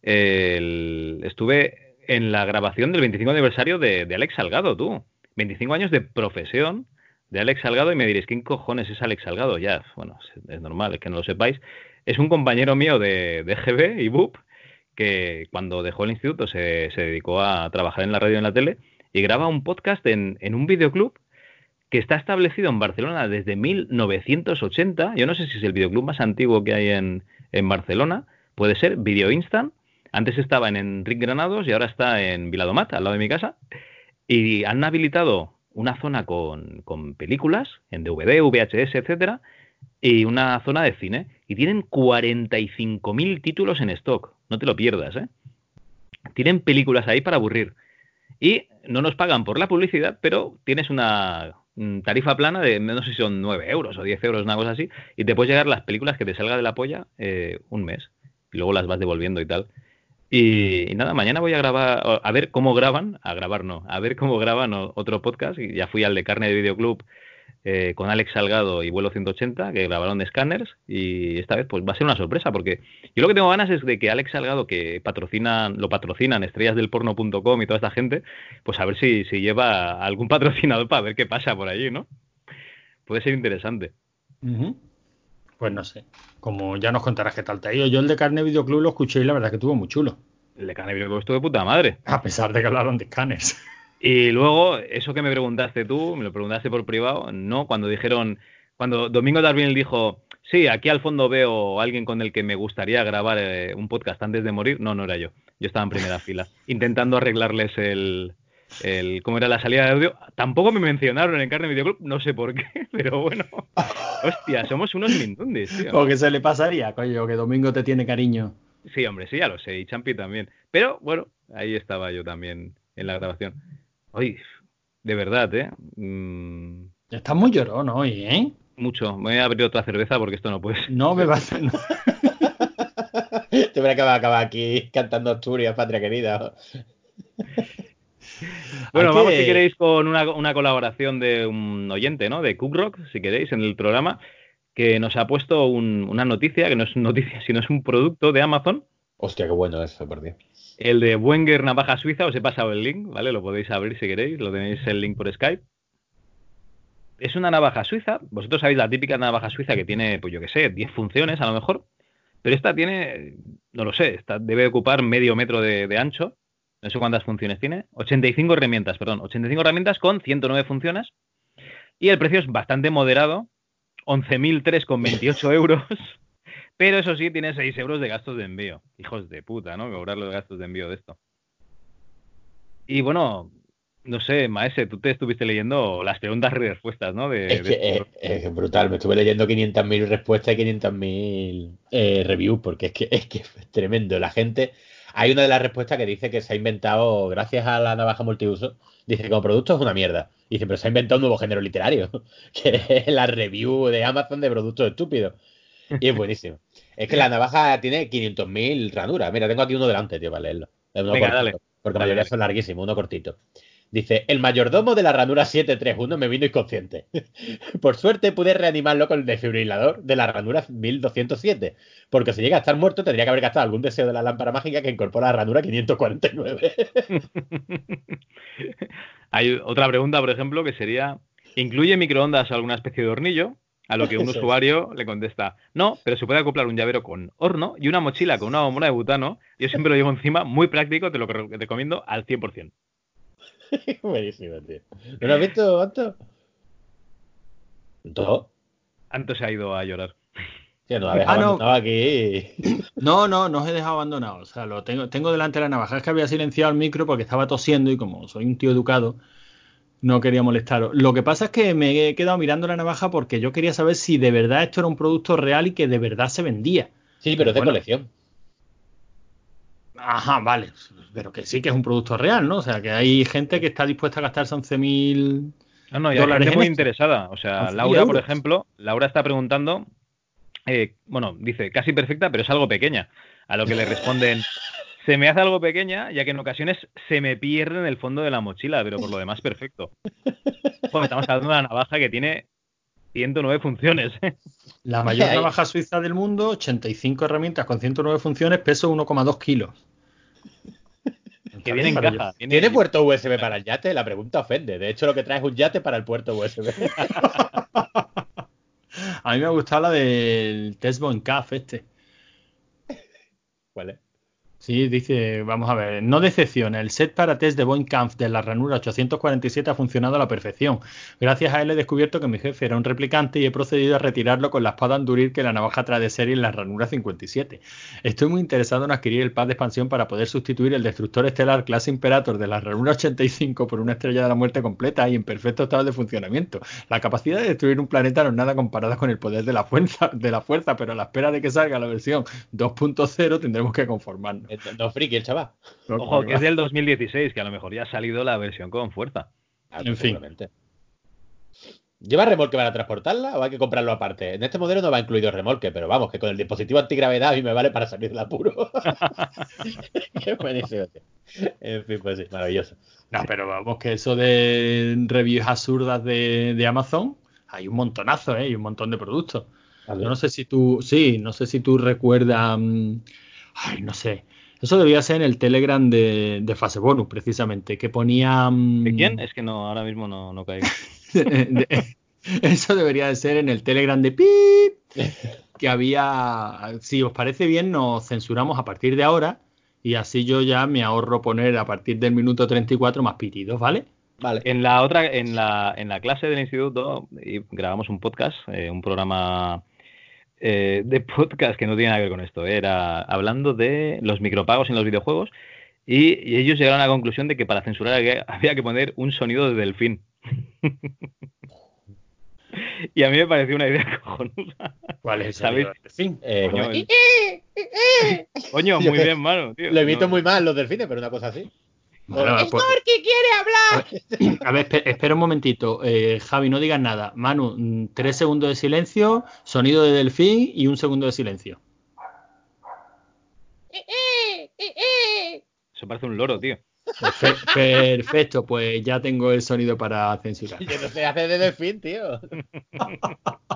el- estuve en la grabación del 25 aniversario de, de Alex Salgado, tú. 25 años de profesión de Alex Salgado y me diréis, ¿quién cojones es Alex Salgado? Ya, bueno, es, normal, es que no lo sepáis. Es un compañero mío de, de GB y BUP que cuando dejó el instituto se, se dedicó a trabajar en la radio y en la tele y graba un podcast en, en un videoclub que está establecido en Barcelona desde 1980. Yo no sé si es el videoclub más antiguo que hay en, en Barcelona. Puede ser Video Instant. Antes estaba en Enric Granados y ahora está en Viladomat, al lado de mi casa. Y han habilitado una zona con, con películas en DVD, VHS, etcétera, y una zona de cine. Y tienen 45.000 títulos en stock. No te lo pierdas, ¿eh? Tienen películas ahí para aburrir. Y no nos pagan por la publicidad, pero tienes una mm, tarifa plana de, no sé si son 9 euros o 10 euros, una cosa así, y te puedes llegar las películas que te salga de la polla eh, un mes. Y luego las vas devolviendo y tal. Y, nada, mañana voy a grabar, a ver cómo graban, a grabar no, a ver cómo graban otro podcast. Ya fui al de Carne de Videoclub eh, con Alex Salgado y Vuelo 180, que grabaron Scanners, y esta vez pues va a ser una sorpresa, porque yo lo que tengo ganas es de que Alex Salgado, que patrocinan, lo patrocinan estrellasdelporno.com y toda esta gente, pues a ver si, si lleva algún patrocinador para ver qué pasa por allí, ¿no? Puede ser interesante. Pues no sé. Como ya nos contarás qué tal te ha ido. Yo el de Carne Videoclub lo escuché y la verdad que estuvo muy chulo. El de Carne Videoclub estuvo de puta madre. A pesar de que hablaron de scanners. Y luego, eso que me preguntaste tú, me lo preguntaste por privado, ¿no? Cuando dijeron, cuando Domingo Darwin dijo, sí, aquí al fondo veo a alguien con el que me gustaría grabar eh, un podcast antes de morir, no, no era yo. Yo estaba en primera fila, intentando arreglarles el, el, cómo era la salida de audio. Tampoco me mencionaron en Carne Videoclub, no sé por qué, pero bueno. Hostia, somos unos mindundis, tío. ¿O qué se le pasaría, coño? Que Domingo te tiene cariño. Sí, hombre, sí, ya lo sé, y Champi también. Pero bueno, ahí estaba yo también en la grabación. Oye, de verdad, ¿eh? Mm, Estás muy llorón hoy, ¿eh? mucho. Me voy a abrir otra cerveza porque esto no puede ser. No bebas. no. Te verás que va a acabar aquí cantando Asturias, patria querida. Bueno, vamos si queréis con una, una colaboración de un oyente, ¿no? De Cook Rock, si queréis, en el programa, que nos ha puesto un- una noticia, que no es noticia, sino es un producto de Amazon, Hostia, qué bueno eso, Dios. el de Wenger Navaja Suiza, os he pasado el link, ¿vale? Lo podéis abrir si queréis, lo tenéis el link por Skype. Es una navaja suiza, vosotros sabéis la típica navaja suiza que tiene, pues yo qué sé, 10 funciones a lo mejor, pero esta tiene, no lo sé, esta debe ocupar medio metro de, de ancho, no sé cuántas funciones tiene, 85 herramientas, perdón, 85 herramientas con 109 funciones, y el precio es bastante moderado, 11.003,28 euros, pero eso sí, tiene 6 euros de gastos de envío. Hijos de puta, ¿no? Cobrar los gastos de envío de esto. Y bueno, no sé, Maese, tú te estuviste leyendo las preguntas y respuestas, ¿no? De, Es que esto. es, es brutal. Me estuve leyendo 500.000 respuestas y 500.000 eh, reviews porque es que, es que es tremendo. La gente. Hay una de las respuestas que dice que se ha inventado, gracias a la navaja multiuso, dice que como producto es una mierda. Dice, pero se ha inventado un nuevo género literario, que es la review de Amazon de productos estúpidos. Y es buenísimo. Es que la navaja tiene 500.000 ranuras. Mira, tengo aquí uno delante, tío, para leerlo. Uno Venga, cortito, dale. Porque la mayoría dale. son larguísimos, uno cortito. Dice, el mayordomo de la ranura 731 me vino inconsciente. Por suerte pude reanimarlo con el desfibrilador de la ranura 1207. Porque si llega a estar muerto tendría que haber gastado algún deseo de la lámpara mágica que incorpora la ranura 549. Hay otra pregunta, por ejemplo, que sería, ¿incluye microondas o alguna especie de hornillo? A lo que un Eso usuario le contesta, no, pero se puede acoplar un llavero con horno y una mochila con una bombona de butano. Yo siempre lo llevo encima, muy práctico, te lo re- recomiendo al 100%. Buenísimo, tío. ¿No lo has visto, Anto? ¿Todo? Antes se ha ido a llorar. Tío, no habéis Ah, no. abandonado aquí. No, no, no os he dejado abandonado. O sea, lo tengo, tengo delante la navaja. Es que había silenciado el micro porque estaba tosiendo y como soy un tío educado, no quería molestaros. Lo que pasa es que me he quedado mirando la navaja porque yo quería saber si de verdad esto era un producto real y que de verdad se vendía. Sí, pero es de Bueno. colección. Ajá, vale. Pero que sí que es un producto real, ¿no? O sea, que hay gente que está dispuesta a gastarse 11.000... No, no, y hay gente en muy interesada. O sea, 11.000 Laura, por ejemplo, Laura está preguntando, eh, bueno, dice, casi perfecta, pero es algo pequeña. A lo que le responden, se me hace algo pequeña, ya que en ocasiones se me pierde en el fondo de la mochila, pero por lo demás perfecto. Joder, estamos hablando de una navaja que tiene 109 funciones. La mayor navaja suiza del mundo, 85 herramientas con 109 funciones, peso 1,2 kilos. Que viene en Para yo- caja. viene- ¿Tiene puerto USB para el yate? La pregunta ofende. De hecho, lo que trae es un yate para el puerto USB. A mí me ha gustado la del Testbone CAF este. ¿Cuál es? Sí, dice, vamos a ver, no decepciona, el set para test de Boinkampf de la ranura 847 ha funcionado a la perfección. Gracias a él he descubierto que mi jefe era un replicante y he procedido a retirarlo con la espada Andurir que la navaja trae de serie en la ranura 57. Estoy muy interesado en adquirir el pad de expansión para poder sustituir el destructor estelar clase Imperator de la ranura 85 por una estrella de la muerte completa y en perfecto estado de funcionamiento. La capacidad de destruir un planeta no es nada comparada con el poder de la fuerza, de la fuerza pero a la espera de que salga la versión 2.0 tendremos que conformarnos. Eh, No friki el chaval. Ojo, que es del 2016, que a lo mejor ya ha salido la versión con fuerza. En fin. ¿Lleva remolque para transportarla o hay que comprarlo aparte? En este modelo no va incluido remolque, pero vamos, que con el dispositivo antigravedad a mí me vale para salir del apuro. Qué buenísimo, tío. En fin, pues sí, maravilloso. No, pero vamos, que eso de reviews absurdas de, de Amazon, hay un montonazo, ¿eh? Y un montón de productos. Yo no sé si tú, sí, no sé si tú recuerdas, mm, ay, no sé. Eso debía ser en el Telegram de, de Fase Bonus, precisamente, que ponía... mm, ¿De quién? Es que no, ahora mismo no, no caigo. de- eso debería de ser en el Telegram de Pip, que había, si os parece bien, nos censuramos a partir de ahora y así yo ya me ahorro poner a partir del minuto 34 más pitidos, ¿vale? Vale. En la otra, en la, en la clase del instituto grabamos un podcast, eh, un programa eh, de podcast que no tiene nada que ver con esto. eh, Era hablando de los micropagos en los videojuegos y, y ellos llegaron a la conclusión de que para censurar había, había que poner un sonido de delfín. y a mí me pareció una idea cojonuda. ¿Cuál es el delfín? Eh, Coño, Coño, muy bien, mano. tío. Lo No- muy mal los delfines, pero una cosa así. Bueno, pues- a ver, espe- espera un momentito. Eh, Javi, no digas nada. Manu, mm, tres segundos de silencio, sonido de delfín y un segundo de silencio. Eso parece un loro, tío. Perfe- perfecto, pues ya tengo el sonido para censurar. Yo no sé hacer de delfín, tío.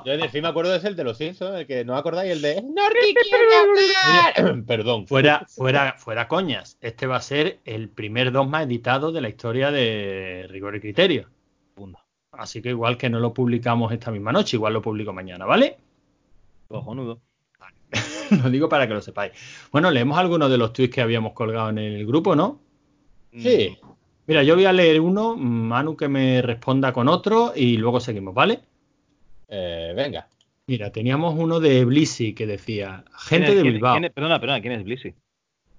Yo de delfín me acuerdo es el de los Simpsons, el que no acordáis, el de quiere hablar. Perdón. Fuera, fuera, fuera coñas. Este va a ser el primer dogma editado de la historia de Rigor y Criterio. Así que igual que no lo publicamos esta misma noche, igual lo publico mañana, ¿vale? Cojonudo. lo digo para que lo sepáis. Bueno, leemos algunos de los tweets que habíamos colgado en el grupo, ¿no? Sí. Mira, yo voy a leer uno, Manu que me responda con otro y luego seguimos, ¿vale? Eh, venga. Mira, teníamos uno de Blissy que decía, ¿Quién gente es- de Bilbao. quién es- perdona, perdona, ¿quién es Blissy?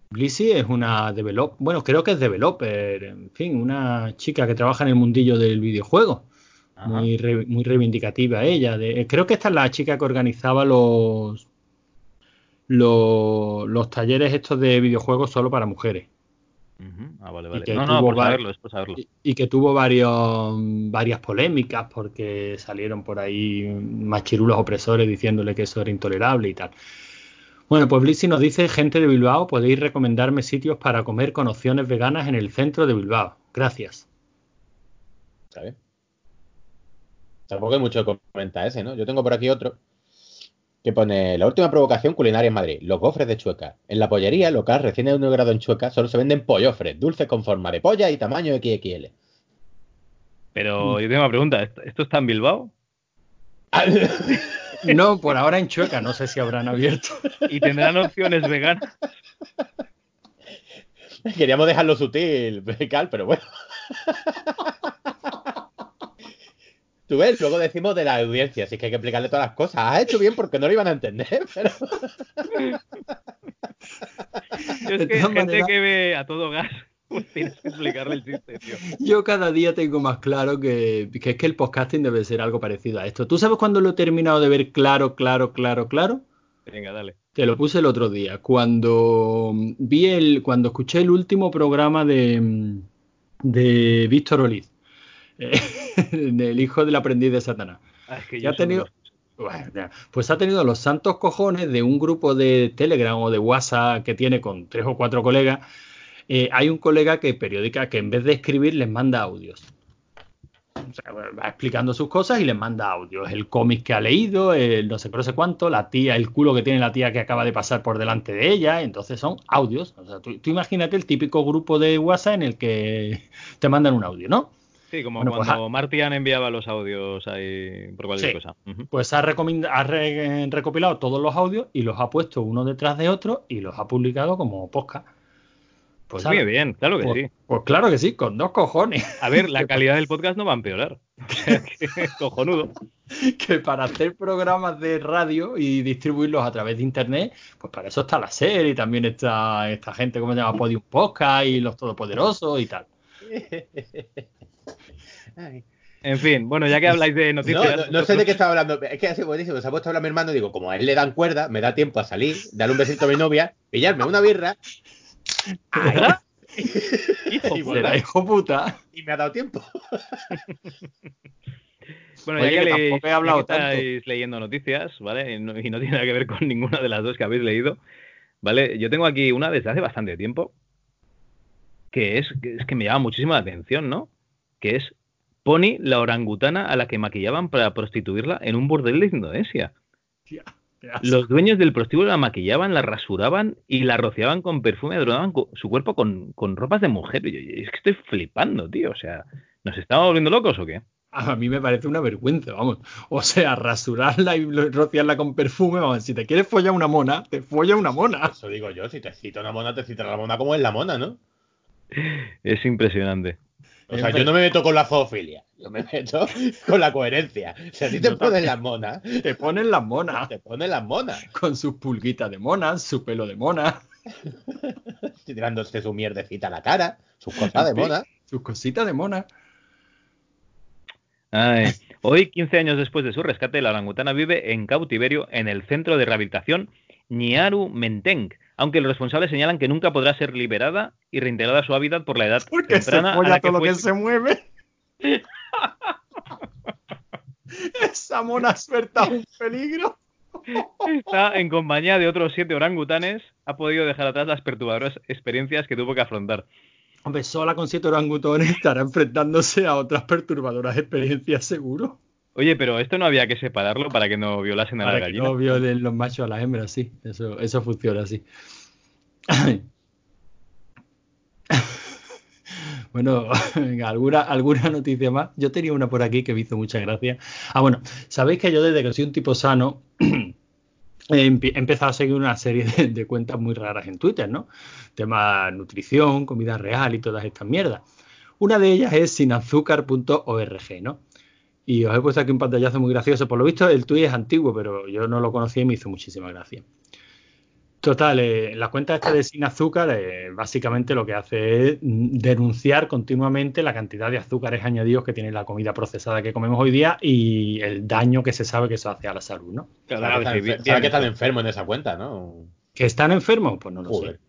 Blissy es una develop, bueno, creo que es developer, en fin, una chica que trabaja en el mundillo del videojuego. Ajá. Muy, re- muy reivindicativa ella. De, creo que esta es la chica que organizaba los, los, los talleres estos de videojuegos solo para mujeres. Ah, vale, Y vale. que No, no, tuvo por va- saberlo, es por saberlo. Y, y que tuvo varios, varias polémicas porque salieron por ahí machirulos opresores diciéndole que eso era intolerable y tal. Bueno, pues Blissy nos dice, gente de Bilbao, podéis recomendarme sitios para comer con opciones veganas en el centro de Bilbao. Gracias. ¿Sabes? Tampoco hay mucho que comentar ese, ¿no? Yo tengo por aquí otro que pone la última provocación culinaria en Madrid, los gofres de Chueca. En la pollería local recién inaugurado en Chueca solo se venden pollofres, dulces con forma de polla y tamaño XXL. Pero yo tengo una pregunta, ¿esto, esto está en Bilbao? No, por ahora en Chueca, no sé si habrán abierto. ¿Y tendrán opciones veganas? Queríamos dejarlo sutil, Cal, pero bueno. Tú ves, luego decimos de la audiencia, así que hay que explicarle todas las cosas. Has hecho bien porque no lo iban a entender, pero... Yo es que gente que ve a todo gas, pues tienes que explicarle el chiste, tío. Yo cada día tengo más claro que, que es que el podcasting debe ser algo parecido a esto. ¿Tú sabes cuándo lo he terminado de ver claro, claro, claro, claro? Venga, dale. Te lo puse el otro día, cuando vi el, cuando escuché el último programa de, de Víctor Oliz, del hijo del aprendiz de Satanás. Ah, es que Ya yo ha tenido, bueno, pues ha tenido los santos cojones de un grupo de Telegram o de WhatsApp que tiene con tres o cuatro colegas. Eh, hay un colega que periódica que en vez de escribir les manda audios. O sea, va explicando sus cosas y les manda audios. El cómic que ha leído, el no sé no sé cuánto, la tía, el culo que tiene la tía que acaba de pasar por delante de ella. Entonces son audios. O sea, tú, tú imagínate el típico grupo de WhatsApp en el que te mandan un audio, ¿no? Sí, como Bueno, pues, cuando Martian enviaba los audios ahí por cualquier Sí. cosa. Ujú. Pues ha, ha re- recopilado todos los audios y los ha puesto uno detrás de otro y los ha publicado como podcast. Pues muy bien, claro que Pues, sí. pues claro que sí, con dos cojones. A ver, la calidad del podcast no va a empeorar. Cojonudo. que para hacer programas de radio y distribuirlos a través de internet, pues para eso está la serie y también está esta gente, como se llama? Podium Podcast y los Todopoderosos y tal. Ay. En fin, bueno, ya que habláis de No, noticias. no, no sé de qué estaba hablando. Es que hace buenísimo. Se ha puesto a hablar mi hermano. Digo, como a él le dan cuerda, me da tiempo a salir, darle un besito a mi novia, pillarme una birra ¿Ah? Hijo, Y puta. Hijo puta. y me ha dado tiempo. Bueno, Oye, ya que, que le- tampoco he hablado ya que estáis leyendo noticias, ¿vale? Y no, y no tiene nada que ver con ninguna de las dos que habéis leído, ¿vale? Yo tengo aquí una desde hace bastante tiempo que es que, es que me llama muchísimo la atención, ¿no? Que es Pony, la orangutana a la que maquillaban para prostituirla en un burdel de Indonesia. Los dueños del prostíbulo la maquillaban, la rasuraban y la rociaban con perfume, adornaban su cuerpo con, con ropas de mujer. Yo, es que estoy flipando, tío. O sea, ¿nos estamos volviendo locos o qué? A mí me parece una vergüenza, vamos. O sea, rasurarla y rociarla con perfume, vamos. Si te quieres follar una mona, te folla una mona. Eso digo yo, si te cita una mona, te cita la mona como es la mona, ¿no? Es impresionante. O sea, yo no me meto con la zoofilia, yo me meto con la coherencia. Si a ti te Yo ponen las monas, Te ponen las monas. te ponen las monas. Con sus pulguitas de mona, su pelo de mona, Tirándose su mierdecita a la cara, sus cosas de mona. sus cositas de mona. Ay, Hoy, 15 años después de su rescate, la orangutana vive en cautiverio en el centro de rehabilitación Nyaru Menteng, aunque los responsables señalan que nunca podrá ser liberada y reintegrada a su hábitat por la edad Porque se temprana a la que todo lo fue que se mueve. Esa mona suelta un peligro. Está en compañía de otros siete orangutanes, ha podido dejar atrás las perturbadoras experiencias que tuvo que afrontar. Hombre, sola con siete orangutones estará enfrentándose a otras perturbadoras experiencias, seguro. Oye, pero esto no había que separarlo para que no violasen a la que gallina. no violen los machos a las hembras, sí. Eso, eso funciona así. Bueno, ¿alguna, alguna noticia más. Yo tenía una por aquí que me hizo mucha gracia. Ah, bueno, sabéis que yo desde que soy un tipo sano he empezado a seguir una serie de, de cuentas muy raras en Twitter, ¿no? Tema nutrición, comida real y todas estas mierdas. Una de ellas es sinazúcar.org, ¿no? Y os he puesto aquí un pantallazo muy gracioso. Por lo visto, el tuit es antiguo, pero yo no lo conocía y me hizo muchísima gracia. Total, eh, la cuenta esta de Sin Azúcar eh, básicamente lo que hace es denunciar continuamente la cantidad de azúcares añadidos que tiene la comida procesada que comemos hoy día y el daño que se sabe que eso hace a la salud, ¿no? Claro, Sabe que sí, están que están enfermos en esa cuenta, ¿no? ¿Que están enfermos? Pues no lo Joder.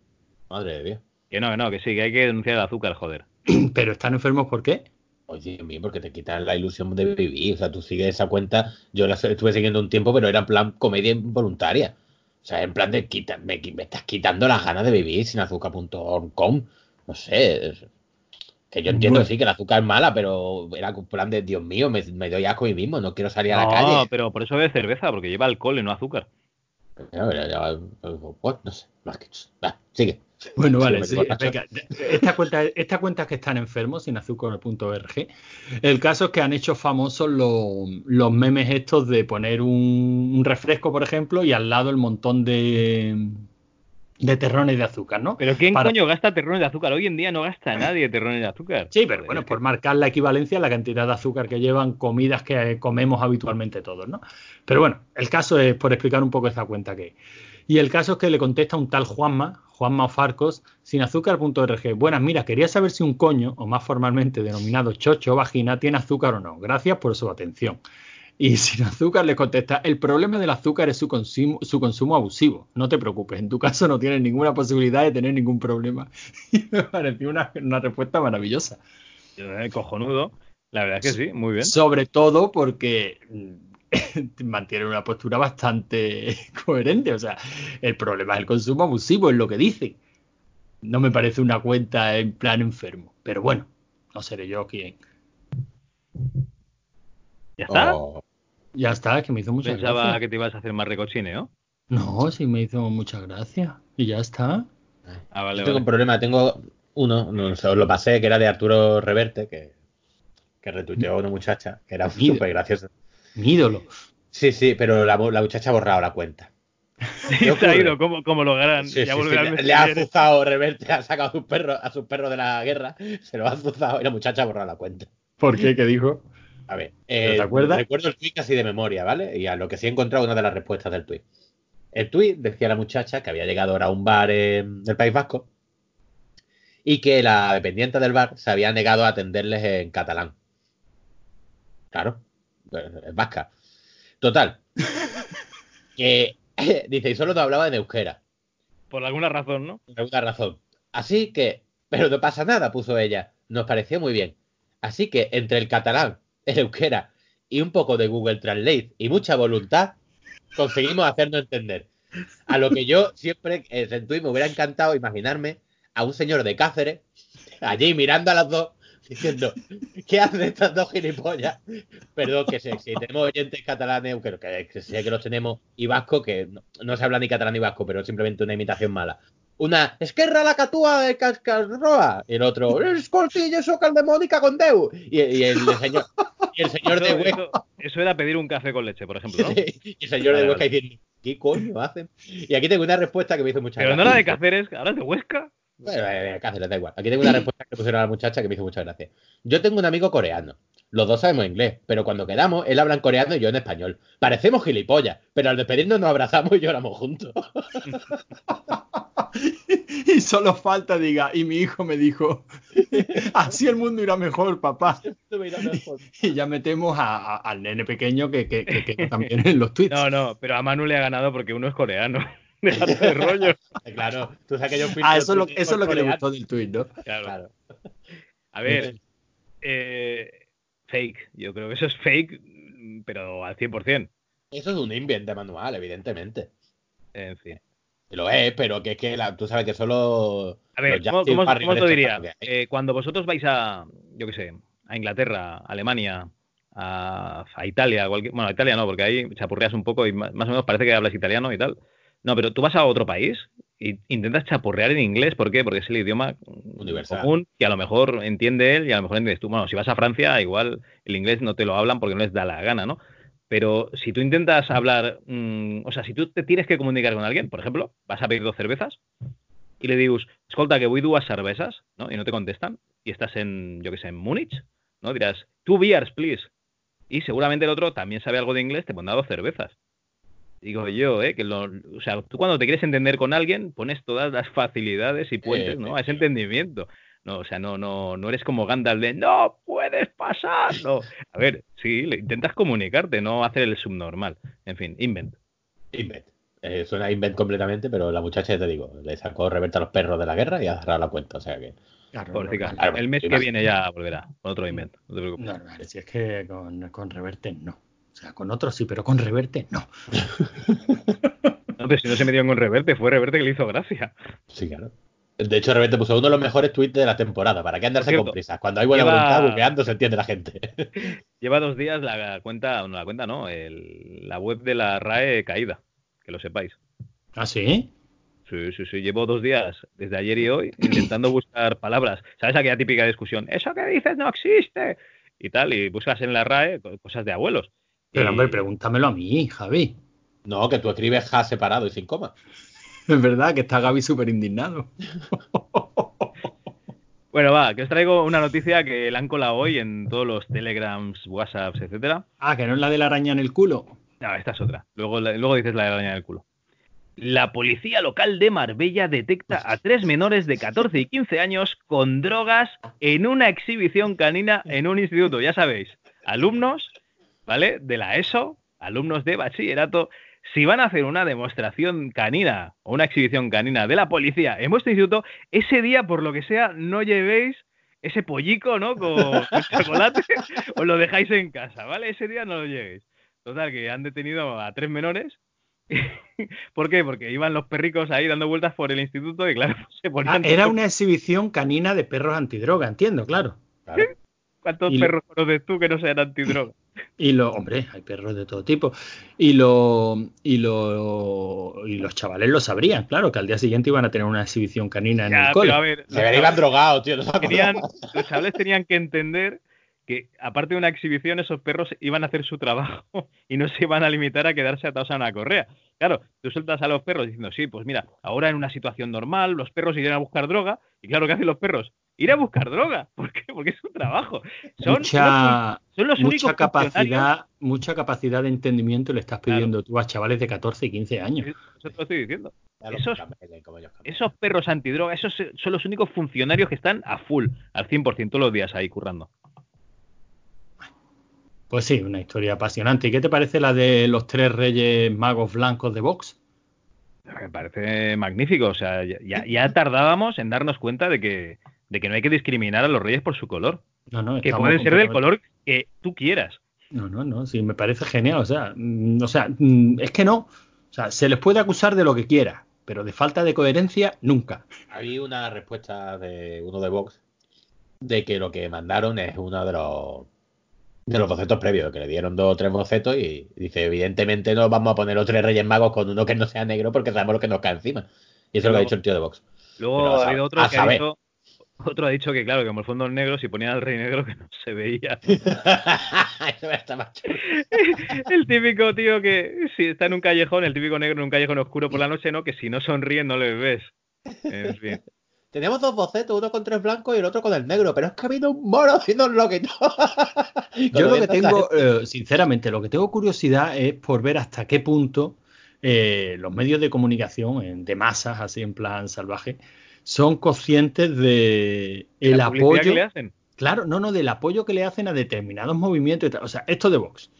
Madre de Dios. Que no, que no, que sí, que hay que denunciar el azúcar, joder. sé. ¿Pero están enfermos por qué? Oye, Dios mío, porque te quitan la ilusión de vivir. O sea, tú sigues esa cuenta. Yo la estuve siguiendo un tiempo, pero era en plan comedia involuntaria. O sea, en plan de quita, me, me estás quitando las ganas de vivir sin azúcar.com. No sé. Que yo entiendo Bueno. sí que el azúcar es mala, pero era en plan de Dios mío, me, me doy asco a mí mismo, no quiero salir a la No, calle. pero por eso bebe cerveza, porque lleva alcohol y no azúcar. Ya, ya, ya, what? No sé. más que- Va, sigue. Bueno, vale, sí, venga, esta cuenta, esta cuenta es que están enfermos, sin azúcar.org. El caso es que han hecho famosos los, los memes estos de poner un, un refresco, por ejemplo, y al lado el montón de, de terrones de azúcar, ¿no? Pero ¿quién Para- coño gasta terrones de azúcar? Hoy en día no gasta nadie terrones de azúcar. Sí, pero bueno, por marcar la equivalencia a la cantidad de azúcar que llevan comidas que comemos habitualmente todos, ¿no? Pero bueno, el caso es por explicar un poco esta cuenta que hay. Y el caso es que le contesta un tal Juanma, Juanma Ofarcos, sin azúcar.org. Buenas, mira, quería saber si un coño, o más formalmente denominado chocho o vagina, tiene azúcar o no. Gracias por su atención. Y sin azúcar le contesta, el problema del azúcar es su consumo, su consumo abusivo. No te preocupes, en tu caso no tienes ninguna posibilidad de tener ningún problema. Y me pareció una, una respuesta maravillosa. Eh, cojonudo. La verdad es que sí, muy bien. Sobre todo porque mm, mantiene una postura bastante coherente. O sea, el problema es el consumo abusivo, es lo que dice. No me parece una cuenta en plan enfermo. Pero bueno, no seré yo quien. ¿Ya está? Oh, Ya está, que me hizo muchas Pensaba gracias. que te ibas a hacer más recochineo. No, sí me hizo muchas gracias. Y ya está. Ah, vale, yo tengo vale. un problema, tengo uno, no sé, os lo pasé, que era de Arturo Reverte, que, que retuiteó a una muchacha, que era súper gracioso. Mi ídolo. Sí, sí, pero la, la muchacha ha borrado la cuenta. ¿Qué Se ha ido, como, como lo harán. Sí, sí, sí, le, ha azuzado Reverte, ha sacado a sus perros, a sus perros de la guerra, se lo ha azuzado y la muchacha ha borrado la cuenta. ¿Por qué? ¿Qué dijo? A ver, ¿Pero eh, te acuerdas? recuerdo el tuit casi de memoria, ¿vale? Y a lo que sí he encontrado una de las respuestas del tuit. El tuit decía la muchacha que había llegado ahora a un bar en el País Vasco y que la dependiente del bar se había negado a atenderles en catalán. Claro, es vasca. Total. Que dice, y solo nos hablaba en euskera. Por alguna razón, ¿no? Por alguna razón. Así que, pero no pasa nada, puso ella. Nos pareció muy bien. Así que entre el catalán, el euskera y un poco de Google Translate y mucha voluntad, conseguimos hacernos entender. A lo que yo siempre eh, en Twitter me hubiera encantado imaginarme a un señor de Cáceres allí mirando a las dos diciendo, ¿qué hacen estas dos gilipollas? Perdón, que sé, si tenemos oyentes catalanes, que, que, que sé que los tenemos, y vasco, que no, no se habla ni catalán ni vasco, pero simplemente una imitación mala. Una, esquerra la catúa de Cascarroa. Y el otro, escolti, yo soy el Mónica con Deu. Y, y, el señor, y el señor de Huesca. eso- eso era pedir un café con leche, por ejemplo, ¿no? y el señor de Huesca diciendo, ¿qué coño hacen? Y aquí tengo una respuesta que me hizo mucha Pero no era de Cáceres, ahora es de Huesca. Bueno, eh, Cáceres, da igual. Aquí tengo una respuesta que pusieron a la muchacha que me hizo mucha gracia. Yo tengo un amigo coreano. Los dos sabemos inglés, pero cuando quedamos, él habla en coreano y yo en español. Parecemos gilipollas, pero al despedirnos nos abrazamos y lloramos juntos. y solo falta diga, y mi hijo me dijo, así el mundo irá mejor, papá. Y ya metemos a- a- al nene pequeño que, que, que- que también en los tweets. No, no, pero a Manu le ha ganado porque uno es coreano. De rollo. claro, tú sabes que yo ah, eso es lo, eso es lo que le gustó del tweet, ¿no? Claro. Claro. A ver, eh, fake. Yo creo que eso es fake, pero al 100%. Eso es un invento manual, evidentemente. En fin. Lo es, pero que es que la- tú sabes que solo. A ver, ¿cómo, cómo- Brecht diría? Eh, cuando vosotros vais a, yo qué sé, a Inglaterra, a Alemania, a, a Italia, a cualquier- bueno, a Italia no, porque ahí chapurreas un poco y más, más o menos parece que hablas italiano y tal. No, pero tú vas a otro país y intentas chapurrear en inglés, ¿por qué? Porque es el idioma Universal. común que a lo mejor entiende él y a lo mejor entiendes tú. Bueno, si vas a Francia, igual el inglés no te lo hablan porque no les da la gana, ¿no? Pero si tú intentas hablar, mm, o sea, si tú te tienes que comunicar con alguien, por ejemplo, vas a pedir dos cervezas y le dices, escolta, que voy duas cervezas, ¿no? Y no te contestan, y estás en, yo qué sé, en Múnich, ¿no? Dirás, two beers, please. Y seguramente el otro también sabe algo de inglés, te pondrá dos cervezas. Digo yo, ¿eh? Que lo, o sea, tú cuando te quieres entender con alguien, pones todas las facilidades y puentes, ¿no? A ese entendimiento. No, o sea, no, no, no eres como Gandalf de no puedes pasar. No. A ver, sí, le intentas comunicarte, no hacer el subnormal. En fin, invent. Invent. Eh, suena invent completamente, pero la muchacha, ya te digo, le sacó reverta a los perros de la guerra y ha cerrado la cuenta. O sea que. Claro. Claro, El mes que viene ya volverá con otro invent. No te preocupes. Normal, si es que con, con Reverte no. O sea, con otros sí, pero con Reverte no. No, pero si no se metió con Reverte, fue Reverte que le hizo gracia. Sí, claro. De hecho, Reverte puso uno de los mejores tweets de la temporada. ¿Para qué andarse con prisas? Cuando hay buena lleva- voluntad, buqueando se entiende la gente. Lleva dos días la cuenta, no la cuenta, no, el- la web de la RAE caída, que lo sepáis. ¿Ah, sí? Sí, sí, sí, llevo dos días, desde ayer y hoy, intentando buscar palabras. ¿Sabes aquella típica discusión? Eso que dices no existe. Y tal, y buscas en la RAE co- cosas de abuelos. Pero hombre, pregúntamelo a mí, Javi. No, que tú escribes ja separado y sin coma. Es verdad que está Gaby súper indignado. Bueno, va, que os traigo una noticia que la han colado hoy en todos los telegrams, whatsapps, etcétera. Ah, que no es la de la araña en el culo. No, esta es otra. Luego, luego dices la de la araña del culo. La policía local de Marbella detecta a tres menores de 14 y 15 años con drogas en una exhibición canina en un instituto. Ya sabéis, alumnos, ¿vale? De la ESO, alumnos de bachillerato. Si van a hacer una demostración canina o una exhibición canina de la policía en vuestro instituto, ese día, por lo que sea, no llevéis ese pollico, ¿no? Con, con chocolate, os lo dejáis en casa, ¿vale? Ese día no lo llevéis. Total, que han detenido a tres menores. ¿Por qué? Porque iban los perricos ahí dando vueltas por el instituto y claro, se Ah, ponían... era todos- una exhibición canina de perros antidroga, entiendo, claro. Claro. ¿Cuántos y- perros conoces tú que no sean antidroga? Y lo, hombre, hay perros de todo tipo. Y lo, y lo, y los chavales lo sabrían, claro, que al día siguiente iban a tener una exhibición canina en Ya, el cole. pero a ver, Se chavales drogados, tío. no tenían- los chavales tenían que entender que aparte de una exhibición, esos perros iban a hacer su trabajo y no se iban a limitar a quedarse atados a una correa. Claro, tú sueltas a los perros diciendo, sí, pues mira, ahora en una situación normal, los perros irían a buscar droga, y claro, ¿qué hacen los perros? Ir a buscar droga. ¿Por qué? Porque es su trabajo. Son, mucha, son los únicos mucha funcionarios- capacidad, mucha capacidad de entendimiento le estás pidiendo tú a chavales de 14 y 15 años. Eso te lo estoy diciendo. Esos-. Esos perros antidroga, esos son los únicos funcionarios que están a full, al 100% todos los días ahí currando. Pues sí, una historia apasionante. ¿Y qué te parece la de los tres reyes magos blancos de Vox? Me parece magnífico. O sea, ya, tardábamos en darnos cuenta de que, de que no hay que discriminar a los reyes por su color. No, no, Que pueden ser del color que tú quieras. No, no, no, sí, me parece genial. O sea, mm, o sea, mm, es que no. O sea, se les puede acusar de lo que quiera, pero de falta de coherencia, nunca. Había una respuesta de uno de Vox de que lo que mandaron es uno de los de los bocetos previos, que le dieron dos o tres bocetos y dice, evidentemente no vamos a poner los tres Reyes Magos con uno que no sea negro porque sabemos lo que nos cae encima. Y eso es lo que ha dicho el tío de Vox. Luego ha habido otro que ha dicho, otro ha dicho que claro, que como el fondo es negro, si ponían al rey negro que no se veía. El típico tío que si está en un callejón, el típico negro en un callejón oscuro por la noche, ¿no? Que si no sonríen no le ves. En fin. Teníamos dos bocetos, uno con tres blancos y el otro con el negro, pero es que ha habido un mono haciendo lo que no. Yo lo que tengo, eh, sinceramente, lo que tengo curiosidad es por ver hasta qué punto eh, los medios de comunicación en- de masas, así en plan salvaje, son conscientes de el la apoyo. que le hacen. Claro, no, no, del apoyo que le hacen a determinados movimientos. y tal. O sea, esto de Vox.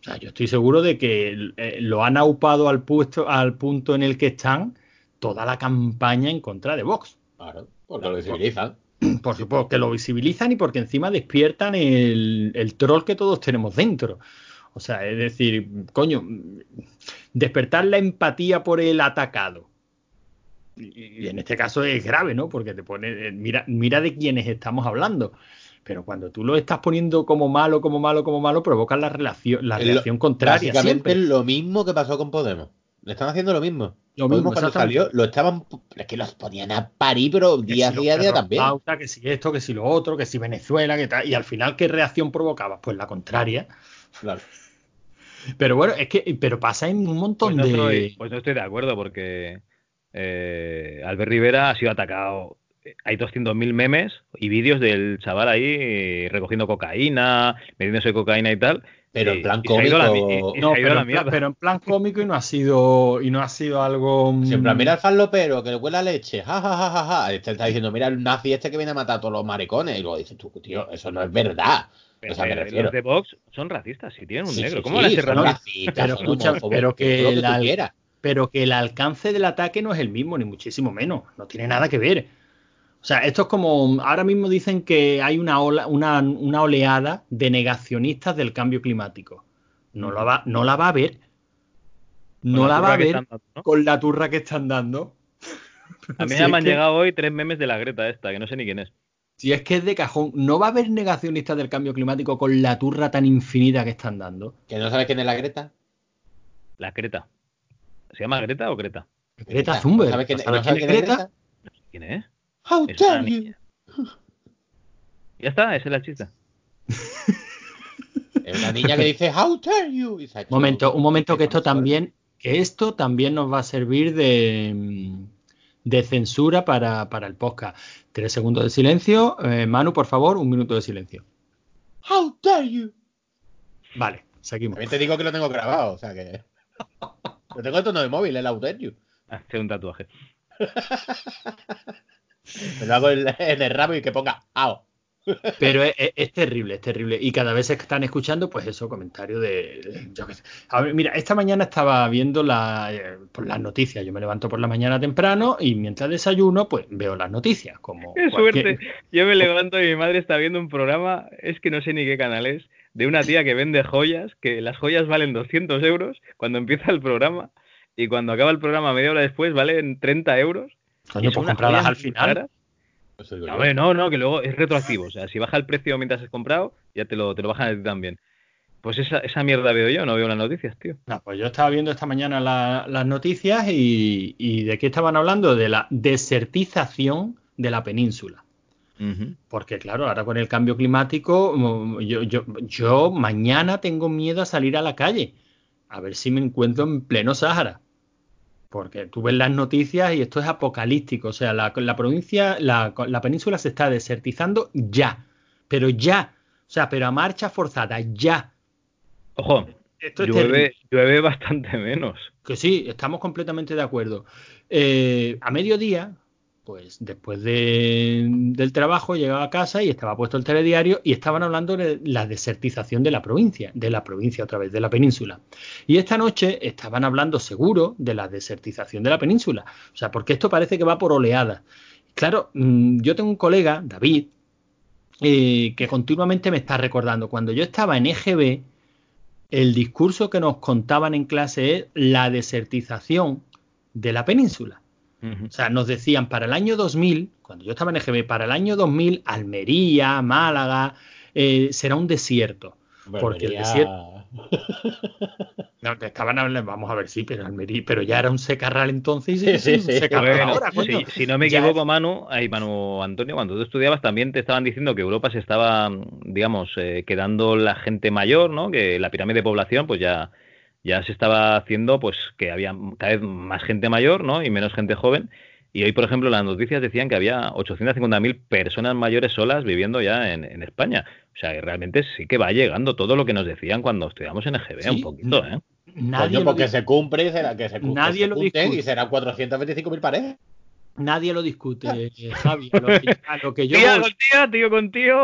O sea, yo estoy seguro de que eh, lo han aupado al, puesto, al punto en el que están toda la campaña en contra de Vox. Claro, porque lo visibilizan. Por supuesto, que lo visibilizan y porque encima despiertan el, el troll que todos tenemos dentro. O sea, es decir, coño, despertar la empatía por el atacado. Y, y en este caso es grave, ¿no? Porque te pone, eh, mira, mira de quiénes estamos hablando. Pero cuando tú lo estás poniendo como malo, como malo, como malo, provocas la, relación, la reacción contraria. Básicamente siempre. lo mismo que pasó con Podemos. Le están haciendo lo mismo. Lo mismo, cuando salió, lo estaban. Es que los ponían a parir, pero día si los día a día también. pauta, que si esto, que si lo otro, que si Venezuela, que tal. Y al final, ¿qué reacción provocabas? Pues la contraria. Claro. Pero bueno, es que pero pasa en un montón Pues no, de. estoy, pues no estoy de acuerdo porque eh, Albert Rivera ha sido atacado. Hay 200.000 memes y vídeos del chaval ahí recogiendo cocaína, metiéndose cocaína y tal. Pero en plan a la cómico. y- y no, pero, la en plan, pero en plan cómico y no ha sido y no ha sido algo. mm, Siempre mira al farlopero que le huele a leche, ja, ja, ja, ja, ja. Este está diciendo, mira el nazi este que viene a matar a todos los maricones. Y luego dices tú, tío, eso no es verdad. Pero, o sea, me refiero. los de Vox son racistas, si tienen un Sí, negro. sí, ¿Cómo sí, van a ser racistas? Pero escucha, pero que la- quieras. pero que el alcance del ataque no es el mismo, ni muchísimo menos. No tiene nada que ver. O sea, esto es como. Ahora mismo dicen que hay una, ola, una, una oleada de negacionistas del cambio climático. No, la va, no la va a ver. No la, va a ver están dando, ¿no? con la turra que están dando. A mí Si ya me han que- llegado hoy tres memes de la Greta esta, que no sé ni quién es. Si es que es de cajón, no va a haber negacionistas del cambio climático con la turra tan infinita que están dando. ¿Que no sabes quién es la Greta? La Creta. ¿Se llama Greta o Creta? Greta Thunberg. ¿Sabes quién, ¿No ¿no sabes sabes quién quién es es Greta? Greta? ¿Quién es? How dare you? niña. Ya está, esa es la chiste. Es una niña que dice, How dare you? Momento, un momento que esto también, que esto también nos va a servir de, de censura para, para el podcast. Tres segundos de silencio. Eh, Manu, por favor, un minuto de silencio. How dare you? Vale, seguimos. También te digo que lo tengo grabado, o sea que. Lo tengo en tono de móvil, el How dare you. Hacer un tatuaje. Me lo hago en, en el rabo y que ponga AO. Pero es, es- es terrible, es terrible. Y cada vez se están escuchando, pues eso, comentarios de. yo qué sé. A ver, mira, esta mañana estaba viendo la, eh, pues, las noticias. Yo me levanto por la mañana temprano y mientras desayuno, pues veo las noticias. Como ¡Qué cualquier- suerte! Yo me levanto y mi madre está viendo un programa, es que no sé ni qué canal es, de una tía que vende joyas, que las joyas valen 200 euros cuando empieza el programa y cuando acaba el programa media hora después valen 30 euros. Coño, pues comprarlas al final. No, yo. hombre, no, no, que luego es retroactivo. O sea, si baja el precio mientras has comprado, ya te lo, te lo bajan a ti también. Pues esa, esa mierda veo yo, no veo las noticias, tío. No, pues yo estaba viendo esta mañana la- las noticias y, y de qué estaban hablando, de la desertización de la península. Porque claro, ahora con el cambio climático, mm, yo, yo, yo mañana tengo miedo a salir a la calle, a ver si me encuentro en pleno Sáhara. Porque tú ves las noticias y esto es apocalíptico. O sea, la, la provincia, la, la península se está desertizando ya. Pero ya. O sea, pero a marcha forzada, ya. Ojo, Esto es llueve bastante menos. Que sí, estamos completamente de acuerdo. Eh, a mediodía, pues después de- del trabajo llegaba a casa y estaba puesto el telediario y estaban hablando de la desertización de la provincia, de la provincia otra vez, de la península. Y esta noche estaban hablando seguro de la desertización de la península. O sea, porque esto parece que va por oleadas. Claro, mm, yo tengo un colega, David, eh, que continuamente me está recordando, cuando yo estaba en EGB, el discurso que nos contaban en clase es la desertización de la península. O sea, nos decían para el año 2000, cuando yo estaba en EGB, para el año 2000, Almería, Málaga, eh, será un desierto. Porque el desierto. No, que estaban hablando, vamos a ver, sí, pero Almería, pero ya era un secarral entonces y Sí, sí, sí. secarral Bueno, ahora, coño. si, no me Ya equivoco, Manu, ay, Manu Antonio, cuando tú estudiabas también te estaban diciendo que Europa se estaba, digamos, eh, quedando la gente mayor, ¿no? Que la pirámide de población, pues ya, ya se estaba haciendo, pues que había cada vez más gente mayor, ¿no? Y menos gente joven. Y hoy, por ejemplo, las noticias decían que había 850.000 personas mayores solas viviendo ya en, en España. O sea, que realmente sí que va llegando todo lo que nos decían cuando estudiamos en EGB, Sí, un poquito, ¿eh? Nadie Coño, lo porque dice. se cumple y será que se cumple. Nadie se lo. Y serán 425.000 parejas. Nadie lo discute, eh, Javi. A lo que, a lo que yo Tía voy, con tía, tío con tío.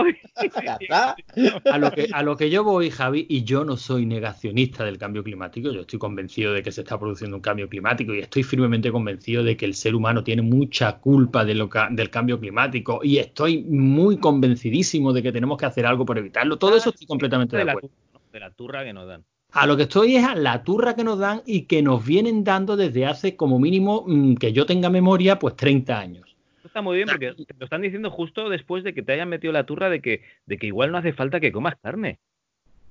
A lo que a lo que yo voy, Javi, y yo no soy negacionista del cambio climático. Yo estoy convencido de que se está produciendo un cambio climático y estoy firmemente convencido de que el ser humano tiene mucha culpa de lo ca- del cambio climático y estoy muy convencidísimo de que tenemos que hacer algo por evitarlo. Todo eso estoy completamente de acuerdo. de la turra que nos dan. A lo que estoy es a la turra que nos dan y que nos vienen dando desde hace como mínimo mm, que yo tenga memoria, pues 30 años. Está muy bien porque te lo están diciendo justo después de que te hayan metido la turra de que, de que igual no hace falta que comas carne.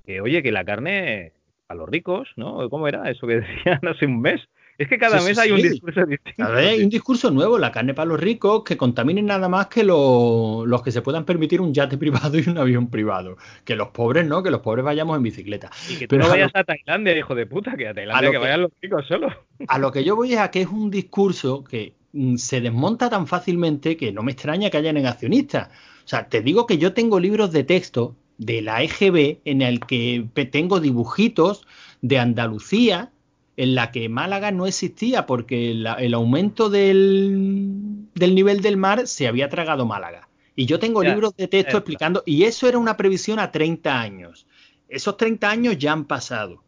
Que oye, que la carne a los ricos, ¿no? ¿Cómo era eso que decían hace un mes? Es que cada Sí, sí, mes hay un discurso distinto. A ver, hay un discurso nuevo, la carne para los ricos, que contaminen nada más que lo- los que se puedan permitir un yate privado y un avión privado. Que los pobres no, que los pobres vayamos en bicicleta. Y que tú Pero no a vayas lo- a Tailandia, hijo de puta, que a Tailandia lo que que- vayan los ricos solo. A lo que yo voy es a que es un discurso que mm, se desmonta tan fácilmente que no me extraña que haya negacionistas. O sea, te digo que yo tengo libros de texto de la EGB en el que tengo dibujitos de Andalucía en la que Málaga no existía porque la- el aumento del, del nivel del mar se había tragado Málaga. Y yo tengo libros de texto explicando, y eso era una previsión a 30 años. Esos 30 años ya han pasado.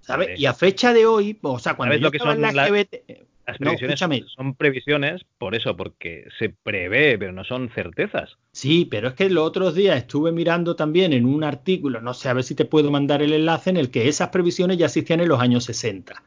¿Sabes? Y a fecha de hoy, o sea, cuando ¿Sabes yo lo que estaba en la las- EGB, Las previsiones son previsiones por eso, porque se prevé, pero no son certezas. Sí, pero es que los otros días estuve mirando también en un artículo, no sé, a ver si te puedo mandar el enlace, en el que esas previsiones ya existían en los años 60.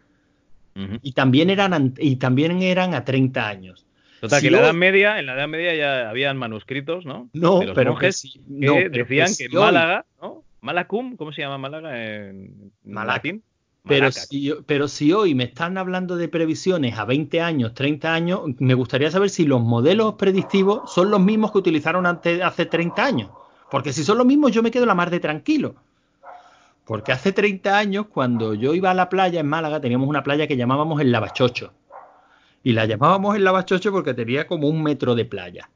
Ujú. Y también eran, an- y también eran a 30 años. Total, Si que en la Edad Media, en la Edad Media ya habían manuscritos, ¿no? No, de los pero monjes que, pero decían que Málaga, ¿no? Malacum, ¿cómo se llama Málaga en latín? Pero si, pero si hoy me están hablando de previsiones a 20 años, 30 años, me gustaría saber si los modelos predictivos son los mismos que utilizaron ante- hace 30 años. Porque si son los mismos, yo me quedo la mar de tranquilo. Porque hace 30 años, cuando yo iba a la playa en Málaga, teníamos una playa que llamábamos el Lavachocho. Y la llamábamos el Lavachocho porque tenía como un metro de playa.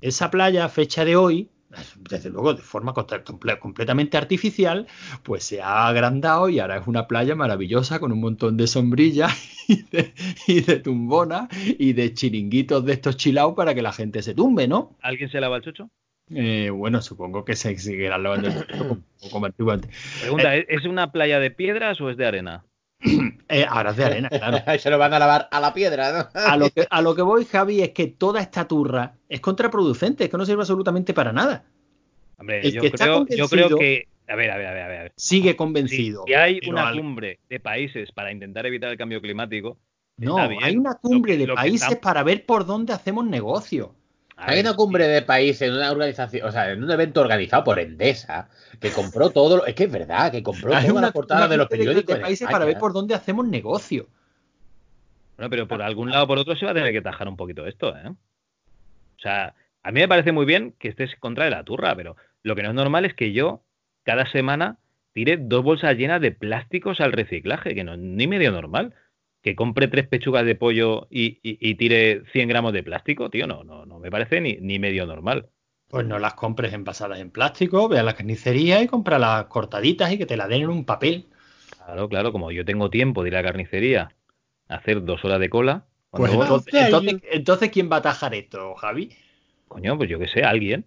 Esa playa, a fecha de hoy, desde luego de forma completamente artificial, pues se ha agrandado y ahora es una playa maravillosa con un montón de sombrillas y de, y de tumbonas y de chiringuitos de estos chilaos para que la gente se tumbe, ¿no? ¿Alguien se lava el chocho? Eh, bueno, supongo que se seguirán lavando el chocho como, como antiguamente. Pregunta, ¿es ¿es una playa de piedras o es de arena? Eh, ahora es de arena, claro. Se lo van a lavar a la piedra, ¿no? A lo, que, a lo que voy, Javi, es que toda esta turra es contraproducente, es que no sirve absolutamente para nada. Hombre, El yo que está creo, yo creo que. A ver, a ver, a ver, a ver. Sigue Si, convencido. si hay una al- cumbre de países para intentar evitar el cambio climático, No, hay una cumbre Lo de lo países para ver por dónde hacemos negocio. A Hay una cumbre de países en una organización, o sea, en un evento organizado por Endesa, que compró todo lo. Es que es verdad, que compró Hay todas una, las portadas una de los periódicos. de países España. para ver por dónde hacemos negocio. Bueno, pero por algún lado o por otro se va a tener que tajar un poquito esto, ¿eh? O sea, a mí me parece muy bien que estés contra de la turra, pero lo que no es normal es que yo cada semana tire dos bolsas llenas de plásticos al reciclaje, que no es ni medio normal. Que compre tres pechugas de pollo y, y- y tire 100 gramos de plástico, tío, no, no, no me parece ni, ni medio normal. Pues no las compres envasadas en plástico, ve a la carnicería y compra las cortaditas y que te la den en un papel. Claro, claro, como yo tengo tiempo de ir a la carnicería a hacer dos horas de cola, Pues entonces, entonces, ¿quién va a atajar esto, Javi? coño, pues yo que sé, alguien.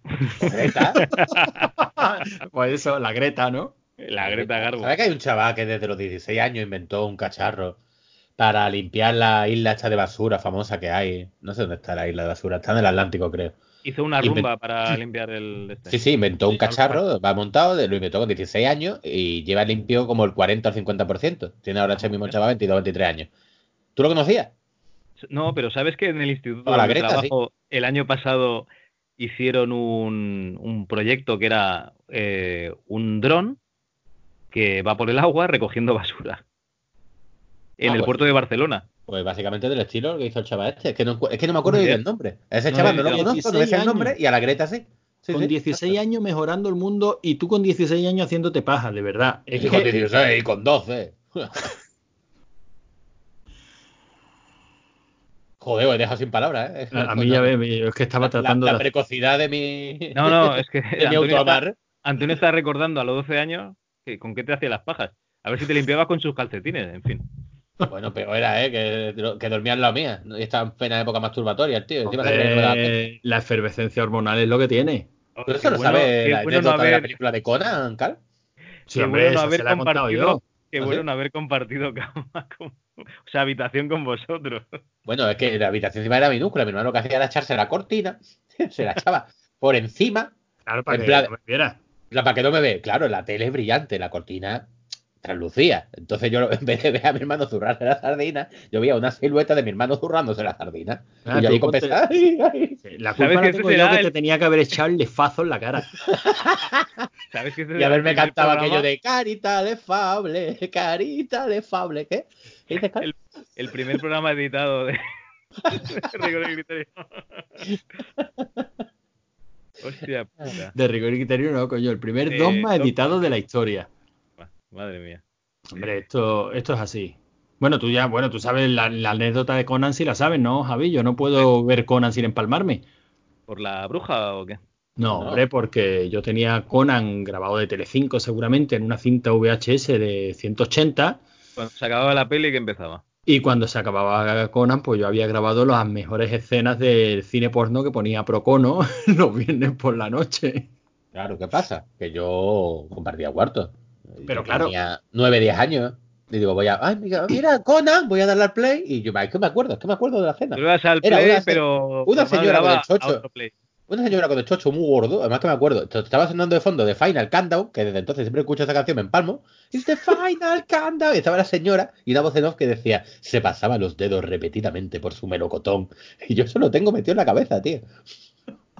Greta, pues eso, la Greta, ¿no? La Greta Garbo. ¿Sabes que hay un chaval que desde los 16 años inventó un cacharro para limpiar la isla esta de basura famosa que hay? No sé dónde está la isla de basura, está en el Atlántico, creo. Hizo una Inven- rumba para limpiar el... este. Sí, sí, inventó un cacharro, va montado, lo inventó con 16 años y lleva limpio como el 40 o el 50%. Tiene ahora este mismo chaval 22 23 años. ¿Tú lo conocías? No, pero ¿sabes que en el Instituto de Trabajo el año pasado hicieron un, un proyecto que era eh, un dron que va por el agua recogiendo basura en Ah, el pues puerto de Barcelona? Pues básicamente del estilo que hizo el chaval este. Es que no, es que no me acuerdo ni del nombre. Ese No, chaval no lo no, conozco, no 16 sé el nombre. Y a la Greta sí. Sí, con sí. 16 años mejorando el mundo y tú con 16 años haciéndote paja, de verdad. Es Y con que 16 y con 12. Joder, os he dejado sin palabras, ¿eh? a, a mí ya ves, es que estaba La- tratando la, precocidad de mi. No, no, es que de mi Antonio está. Antonio está recordando a los 12 años que con qué te hacía las pajas. A ver si te limpiabas con sus calcetines, en fin. Bueno, peor era, ¿eh? Que, que dormía en la mía. Y estaba en plena época masturbatoria, el tío. Encima. Hombre, la efervescencia hormonal es lo que tiene. Pero eso Qué lo bueno- sabe la bueno no anécdota de la haber- película de Conan, Cal. Sí, Qué hombre, bueno no haber se la he contado compartido- yo. Qué ¿Ah, bueno sí? no haber compartido cama con, o sea, habitación con vosotros. Bueno, es que la habitación encima era minúscula. Mi hermano lo que hacía era echarse la cortina, se la echaba por encima, Claro, para En que plan- no me viera. para que no me ve. Claro, la tele es brillante, la cortina translucía. Entonces yo, en vez de ver a mi hermano zurrarse la sardina, yo veía una silueta de mi hermano zurrándose la sardina. Ah, y yo ahí. Sí, La ¿Sabes culpa la tengo yo que el- te tenía que haber echado el lefazo en la cara. ¿Sabes que Y haberme cantado programa- aquello de carita lefable, carita lefable. ¿Qué? ¿Qué dices? El, el primer programa editado de, de Rigor y Criterio. Hostia puta. De rigor y criterio no, coño. El primer Eh, dogma editado de la historia. Madre mía. Hombre, esto, esto es así. Bueno, tú ya, bueno, tú sabes la, la anécdota de Conan si la sabes, ¿no, Javi? Yo no puedo ver Conan sin empalmarme. ¿Por la bruja o qué? No, No. hombre, porque yo tenía Conan grabado de Telecinco seguramente en una cinta VHS de 180 Cuando se acababa la peli que empezaba. y cuando se acababa Conan, pues yo había grabado las mejores escenas del cine porno que ponía Procono los viernes por la noche. Claro, ¿qué pasa? Que yo compartía cuartos. Pero Yo claro. Tenía 9, 10 años. Y digo, voy a. Ay, mira, mira, Conan, voy a darle al play. Y yo, es que me acuerdo, es que me acuerdo de la cena. Al Era play, una pero. una señora con el chocho. Una señora con el chocho muy gordo, además que me acuerdo, estaba sonando de fondo de Final Countdown, que desde entonces siempre escucho esa canción, me empalmo. It's the Final Countdown. Y estaba la señora y una voz en off que decía, se pasaba los dedos repetidamente por su melocotón. Y yo eso lo tengo metido en la cabeza, tío.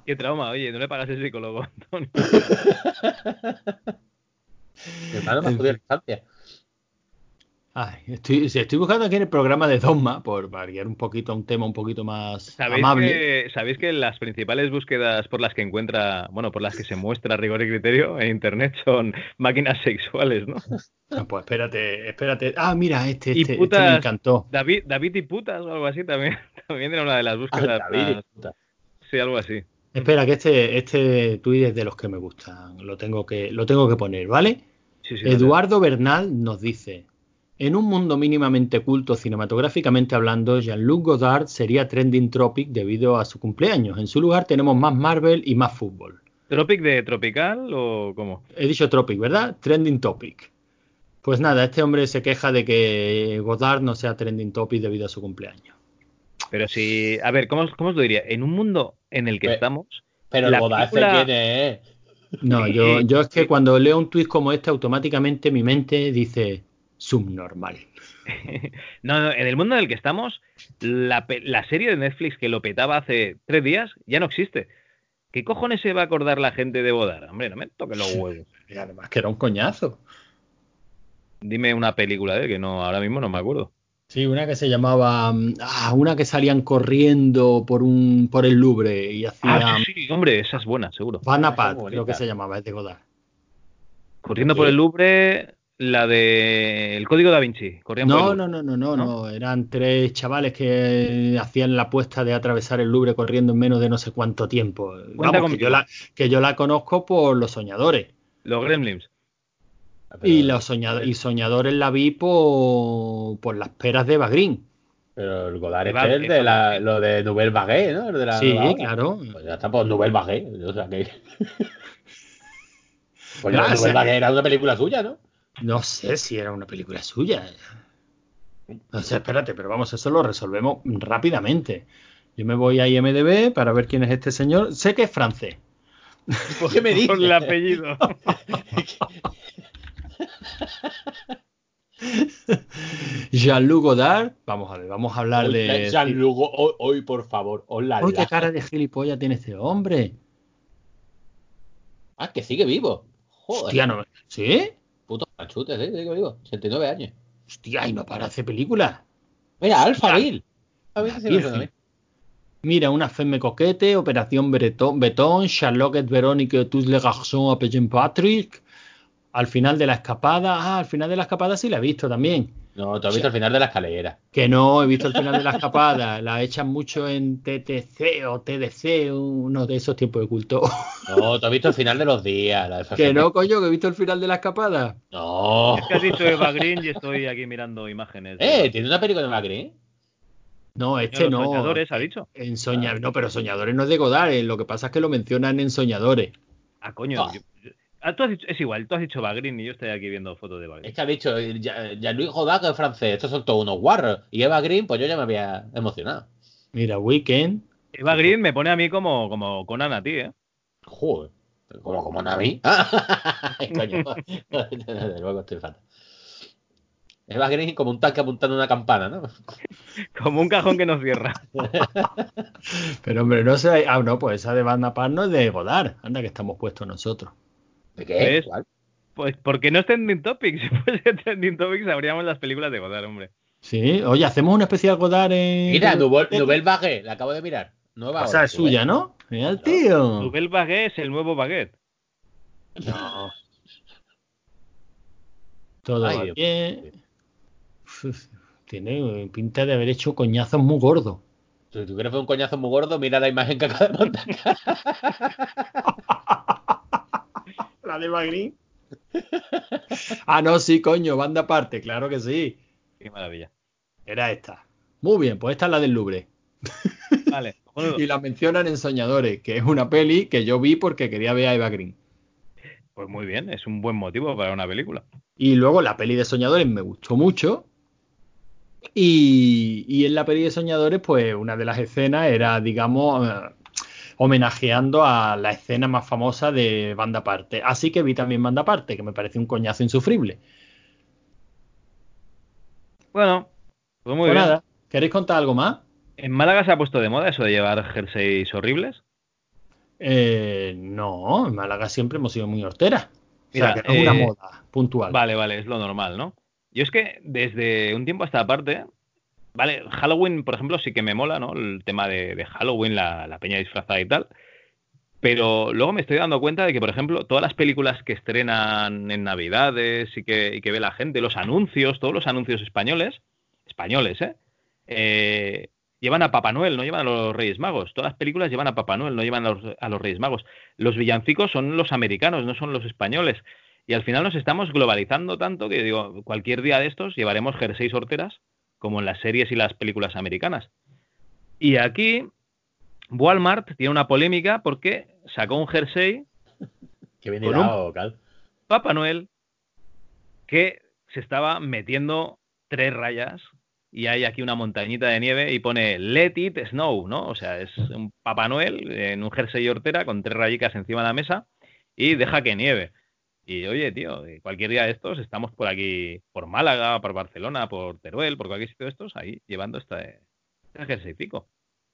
Qué trauma, oye, no le pagas el psicólogo, Antonio. Mi hermano me En ha jodido fin. la infancia. Ay, estoy, buscando aquí en el programa de Dogma, por variar un poquito a un tema un poquito más ¿Sabéis amable. que, ¿Sabéis que las principales búsquedas por las que encuentra, bueno, por las que se muestra rigor y criterio en internet son máquinas sexuales, ¿no? Ah, Pues espérate, espérate. Ah, mira, este, Y este, este putas- me encantó. David, David y putas o algo así también, también era una de las Ah, búsquedas. David, más- puta. sí, algo así. Espera, que este, este tuit es de los que me gustan. Lo tengo que, lo tengo que poner, ¿vale? Sí, sí, Eduardo Bernal nos dice: En un mundo mínimamente culto cinematográficamente hablando, Jean-Luc Godard sería trending topic debido a su cumpleaños. En su lugar tenemos más Marvel y más fútbol. ¿Tropic de tropical o cómo? He dicho topic, ¿verdad? Trending topic. Pues nada, este hombre se queja de que Godard no sea trending topic debido a su cumpleaños. Pero si, a ver, ¿cómo, os- cómo os lo diría? En un mundo en el que estamos, Pero bodace película- tiene, ¿eh? No, yo, yo es que cuando leo un tuit como este, automáticamente mi mente dice subnormal. no, no, en el mundo en el que estamos, la, la serie de Netflix que lo petaba hace tres días ya no existe. ¿Qué cojones se va a acordar la gente de Bodar? Hombre, no me toque los huevos. Y además que era un coñazo. Dime una película de él, que no, ahora mismo no me acuerdo. Sí, una que se llamaba. mm, Ah, una que salían corriendo por un por el Louvre y hacían. Ah, sí, sí, hombre, esa es buena, seguro. Es creo que se llamaba, es de Godard. Corriendo por el Louvre, la de El Código da Vinci. Corrían por el No, no, no, no, no, ¿No? no. Eran tres chavales que hacían la apuesta de atravesar el Louvre corriendo en menos de no sé cuánto tiempo. Vamos, que yo, la, que yo la conozco por los soñadores. Los Gremlins. Y los soñadores, y soñadores la vi por, por las peras de Bagrín. Pero el Godard este es de la, lo de Nouvelle Vague, ¿no? El de la Sí, claro. Pues ya está por Nouvelle Vague. O sea que. pues Ah, o sea- Nouvelle Vague era una película suya, ¿no? No sé si era una película suya. No sé, espérate, pero vamos, eso lo resolvemos rápidamente. Yo me voy a IMDB para ver quién es este señor. Sé que es francés. ¿Por qué me dices? Por el apellido. Jean-Luc Godard, vamos a ver, vamos a hablar Hoy, de. Jean-Luc, hoy, hoy, por favor, hola. Qué cara de gilipollas tiene este hombre. Ah, que sigue vivo. Joder. Hostia, no. ¿Sí? Puto machute, sí, sigue vivo. 69 años. Hostia, y no para hacer películas. Mira, Alfa. Bill. Mira, una femme coquete, Operación Betón, Charlotte Véronique, tous les garçons appellent Patrick. Al final de la escapada. Ah, al final de la escapada sí la he visto también. No, tú has visto el final de la escalera. Que no, he visto el final de la escapada. La echan mucho en TTC o TDC, uno de esos tiempos de culto. No, tú has visto el final de los días. La que no, coño, que he visto el final de la escapada. No. Es que has dicho Eva Green y estoy aquí mirando imágenes. de- Eh, ¿tiene una película de Macri? No, de este los no. soñadores, ha dicho. En Soña... No, pero Soñadores no es de Godard. eh, Lo que pasa es que lo mencionan en Soñadores. Ah, coño. Ah. yo- yo- ah, tú has dicho- es igual, tú has dicho Green y yo estoy aquí viendo fotos de Eva Es que ha dicho Godard, que es francés. Estos son todos unos guarros. Y Eva Green, pues yo ya me había emocionado. Mira, Weekend. Eva Green me pone a mí como, como Conan a ti, ¿eh? Joder. Como, como Navi. Coño. Desde luego estoy fatal. Eva Green como un tanque apuntando una campana, ¿no? Como un cajón que nos cierra. Pero hombre, no sé. Ah, no, pues esa de Banda Par no es de Godard. Anda, que estamos puestos nosotros. ¿De qué? ¿Ves? ¿Cuál? Pues porque no es Trending Topics. Si fuese Trending Topics habríamos las películas de Godard, hombre. Sí, oye, hacemos un especial Godard en. Mira, Nouvelle, Vague, la acabo de mirar. Nueva O sea, es suya, ¿no? Mira el tío. Nouvelle Baguette es el nuevo Baguette. No. Todo Ay, va Dios. bien. Uf, Tiene pinta de haber hecho coñazos muy gordos. Si tú quieres ver un coñazo muy gordo, mira la imagen que acaba de montar. La de Magri. ah, no, sí, coño, banda aparte, claro que sí. Qué maravilla. Era esta. Muy bien, pues esta es la del Louvre. Vale. Y la mencionan en Soñadores, que es una peli que yo vi porque quería ver a Eva Green. Pues muy bien, es un buen motivo para una película. Y luego la peli de Soñadores me gustó mucho. Y, y en la peli de Soñadores, pues una de las escenas era, digamos, eh, homenajeando a la escena más famosa de Banda Aparte. Así que vi también Banda Aparte, que me parece un coñazo insufrible. Bueno, pues muy Pues bien. nada, ¿queréis contar algo más? ¿En Málaga se ha puesto de moda eso de llevar jerseys horribles? Eh, no, en Málaga siempre hemos sido muy horteras. O Mira, sea, que no es una eh, moda puntual. Vale, vale, es lo normal, ¿no? Yo es que desde un tiempo a esta parte, vale, Halloween, por ejemplo, sí que me mola, ¿no? El tema de, Halloween, la, la peña disfrazada y tal. Pero luego me estoy dando cuenta de que, por ejemplo, todas las películas que estrenan en Navidades y que, ve la gente, los anuncios, todos los anuncios españoles, españoles, ¿eh? Eh, llevan a Papá Noel, no llevan a los Reyes Magos. Todas las películas llevan a Papá Noel, no llevan a los, a los Reyes Magos. Los villancicos son los americanos, no son los españoles. Y al final nos estamos globalizando tanto que digo, cualquier día de estos llevaremos jerseys horteras, como en las series y las películas americanas. Y aquí Walmart tiene una polémica porque sacó un jersey Que bien Con un- Cal. Papá Noel que se estaba metiendo tres rayas y hay aquí una montañita de nieve y pone Let it snow, ¿no? O sea, es un Papá Noel en un jersey hortera con tres rayicas encima de la mesa y deja que nieve. Y oye, tío, eh, cualquier día de estos estamos por aquí, por Málaga, por Barcelona, por Teruel, por cualquier sitio de estos, ahí llevando este, este jerseycico.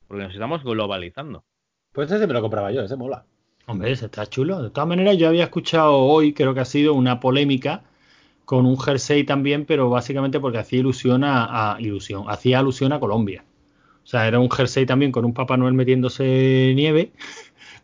Porque nos estamos globalizando. Pues ese me lo compraba yo, ese mola. Hombre, ese está chulo. De todas maneras, yo había escuchado hoy, creo que ha sido una polémica con un jersey también, pero básicamente porque hacía ilusión a, a- ilusión, hacía alusión a Colombia. O sea, era un jersey también con un Papá Noel metiéndose nieve,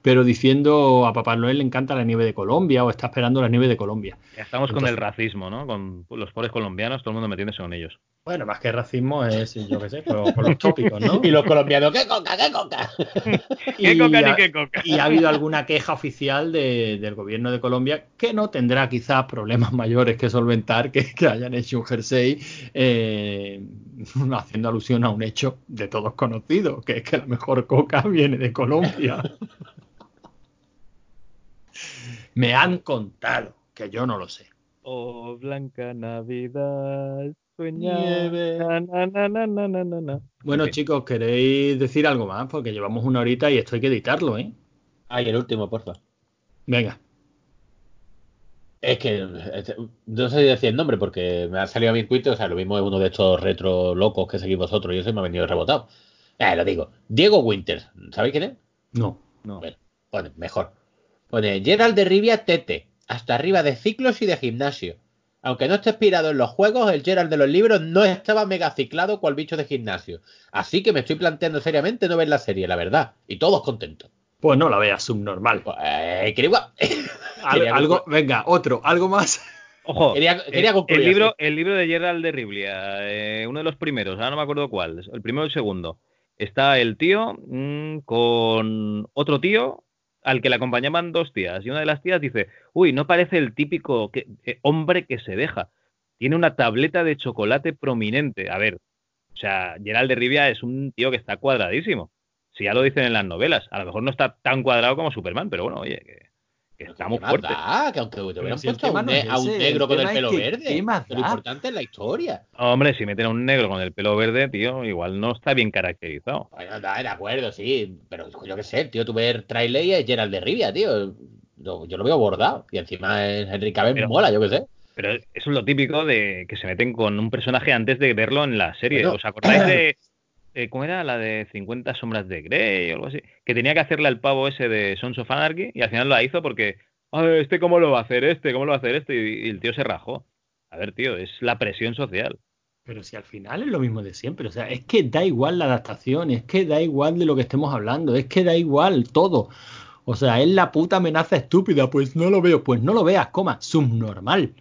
pero diciendo a Papá Noel le encanta la nieve de Colombia o está esperando la nieve de Colombia. Ya estamos con el racismo, ¿no? Con los pobres colombianos, todo el mundo metiéndose con ellos. Bueno, más que racismo es, yo qué sé, con, con los tópicos, ¿no? Y los colombianos, ¿qué coca, qué coca? ¿Qué Y coca ha- ni qué coca? Y ha habido alguna queja oficial de- del gobierno de Colombia que no tendrá quizás problemas mayores que solventar que, que hayan hecho un jersey eh, haciendo alusión a un hecho de todos conocido, que es que la mejor coca viene de Colombia. Me han contado, que yo no lo sé. Oh, blanca Navidad, sueña. Nieve. na, na, na, na, na, na, na, na. Bueno, chicos, ¿queréis decir algo más? Porque llevamos una horita y esto hay que editarlo, ¿eh? Ay, el último, porfa. Venga. Es que no sé si decir el nombre porque me ha salido a mi Twitter, o sea, lo mismo es uno de estos retro locos que seguís vosotros y eso me ha venido rebotado. Eh, lo digo. Diego Winters, ¿sabéis quién es? No. No. Bueno, pone, mejor. Pone Gerald de Rivia Tete, hasta arriba de ciclos y de gimnasio. Aunque no esté inspirado en los juegos, el Gerald de los libros no estaba mega ciclado cual bicho de gimnasio. Así que me estoy planteando seriamente no ver la serie, la verdad. Y todos contentos. Pues no la veas subnormal. Pues, eh, quería igual. Al- quería algo, venga, otro, algo más. Ojo, Quería- quería el- concluir el, libro, el libro de Gerald de Rivlia, eh, uno de los primeros, ahora no me acuerdo cuál, el primero o el segundo. Está el tío mm, con otro tío al que le acompañaban dos tías. Y una de las tías dice, uy, no parece el típico que- eh, hombre que se deja. Tiene una tableta de chocolate prominente. A ver, o sea, Gerald de Rivia es un tío que está cuadradísimo. Si ya lo dicen en las novelas. A lo mejor no está tan cuadrado como Superman, pero bueno, oye, que, que está muy ¿Qué más fuerte. da? Que aunque te hubieran si puesto a un, no ne- es a un ese, negro el con el es pelo que, verde. ¿qué más Lo da? importante es la historia. Hombre, si meten a un negro con el pelo verde, tío, igual no está bien caracterizado. Bueno, da, de acuerdo, sí. Pero yo qué sé, tío, tú ves trailer y es Gerald de Rivia, tío. Yo, yo lo veo bordado. Y encima es Henry Cavill Pero- mola, yo qué sé. Pero eso es lo típico de que se meten con un personaje antes de verlo en la serie. Bueno. ¿Os acordáis de. eh, ¿Cómo era? La de 50 sombras de Grey o algo así. Que tenía que hacerle al pavo ese de Sons of Anarchy y al final la hizo porque. "Ah, ¿Este cómo lo va a hacer? ¿Este cómo lo va a hacer? Este. Y, y el tío se rajó. A ver, tío, es la presión social. Pero si al final es lo mismo de siempre, o sea, es que da igual la adaptación, es que da igual de lo que estemos hablando, es que da igual todo. O sea, es la puta amenaza estúpida, pues no lo veo, pues no lo veas, coma, subnormal.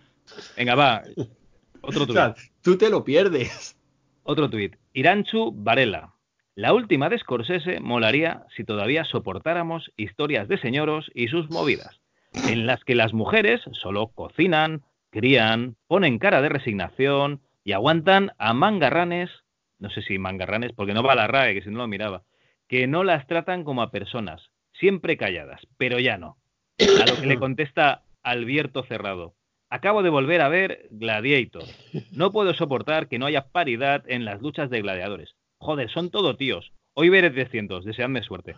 Venga, va. Otro O tuit. sea, tú te lo pierdes. Otro tuit. Iranchu Varela. La última de Scorsese molaría si todavía soportáramos historias de señoros y sus movidas, en las que las mujeres solo cocinan, crían, ponen cara de resignación y aguantan a mangarranes, no sé si mangarranes, porque no va a la RAE, que si no lo miraba, que no las tratan como a personas, siempre calladas, pero ya no. A lo que le contesta Alberto Cerrado. Acabo de volver a ver Gladiator. No puedo soportar que no haya paridad en las luchas de gladiadores. Joder, son todo tíos. Hoy veré 300. Deseadme suerte.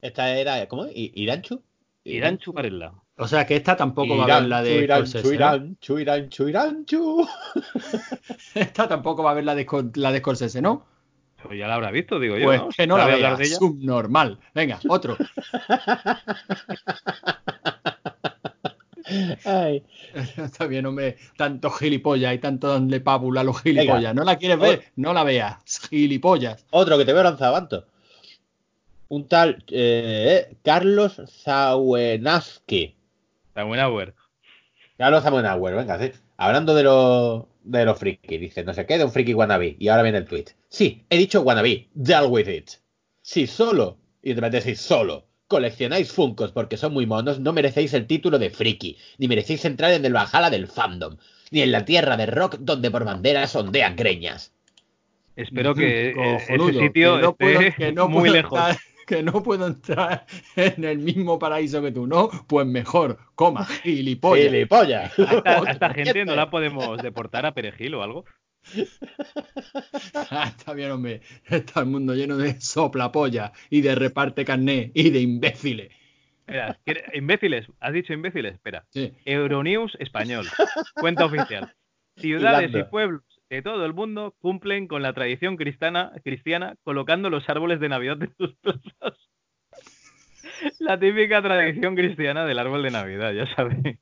Esta era, ¿cómo ¿Iranchu? Iranchu Varela. O sea, que esta tampoco va a haber la de Iranchu, Scorsese, ¿no? Iranchu, Iranchu, Iranchu. Esta tampoco va a haber la de, la de Scorsese, ¿no? Pues ya la habrá visto, digo yo. Pues ¿no? que no la ¿Sabe hablar veas, de ella? subnormal. Venga, otro. Ay. Está bien, hombre, tanto gilipollas y tanto darle pábula a los gilipollas. ¿No la quieres ver? No la veas. Gilipollas. Otro que te veo lanzado, Anto. Un tal eh, Carlos Zawenaski. Sauenauer. Carlos Zamenauer, venga, sí. Hablando de los de los frikis, dice, no sé qué, de un friki wannabe. Y ahora viene el tweet. Sí, he dicho wannabe. Deal with it. Si solo, y te decís solo, coleccionáis funcos porque son muy monos, no merecéis el título de friki, ni merecéis entrar en el Valhalla del fandom, ni en la tierra de rock donde por banderas ondean greñas. Espero que eh, Cojonudo, ese sitio que no esté puedo- que no muy puedo lejos. estar- que no puedo entrar en el mismo paraíso que tú, ¿no? Pues mejor, coma, gilipollas. ¡Gilipollas! A esta, a esta gente no la podemos deportar a perejil o algo. Ah, Está bien, hombre. Está el mundo lleno de soplapolla y de reparte carné y de imbéciles. Espera, ¿quiere- imbéciles, has dicho imbéciles, espera. Sí. Euronews español, cuenta oficial. Ciudades y pueblos de todo el mundo cumplen con la tradición cristiana, cristiana colocando los árboles de Navidad en sus plazas. La típica tradición cristiana del árbol de Navidad, ya sabéis.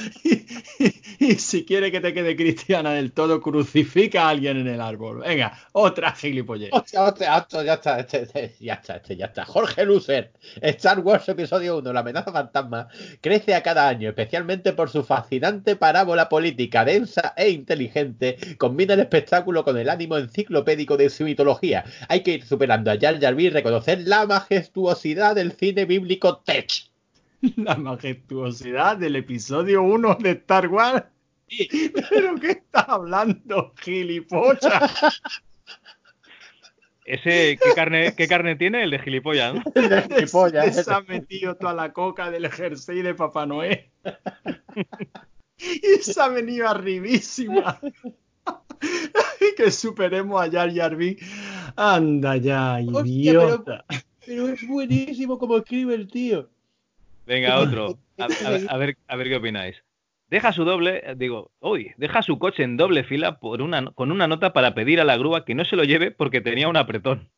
Y, si quiere que te quede cristiana del todo, crucifica a alguien en el árbol. Venga, otra gilipollez. Hostia, hostia, hostia, ya está, este, este, ya está, este, ya está. Jorge Lucer, Star Wars Episodio 1, La amenaza fantasma, crece a cada año, especialmente por su fascinante parábola política, densa e inteligente, combina el espectáculo con el ánimo enciclopédico de su mitología. Hay que ir superando a Jar Jar y reconocer la majestuosidad del cine bíblico Tech. La majestuosidad del episodio 1 de Star Wars. ¿Pero qué estás hablando, gilipollas? Ese, ¿qué carne, ¿qué carne tiene? El de gilipollas, ¿no? Gilipollas. Se ha metido toda la coca del jersey de Papá Noel. Y se ha venido arribísima. Que superemos a Jar Jar Binks. Anda ya, Hostia, idiota. Pero es buenísimo como escribe el tío. Venga, otro. A, a- a ver, a ver qué opináis. Deja su doble, eh, digo, uy, deja su coche en doble fila por una, con una nota para pedir a la grúa que no se lo lleve porque tenía un apretón.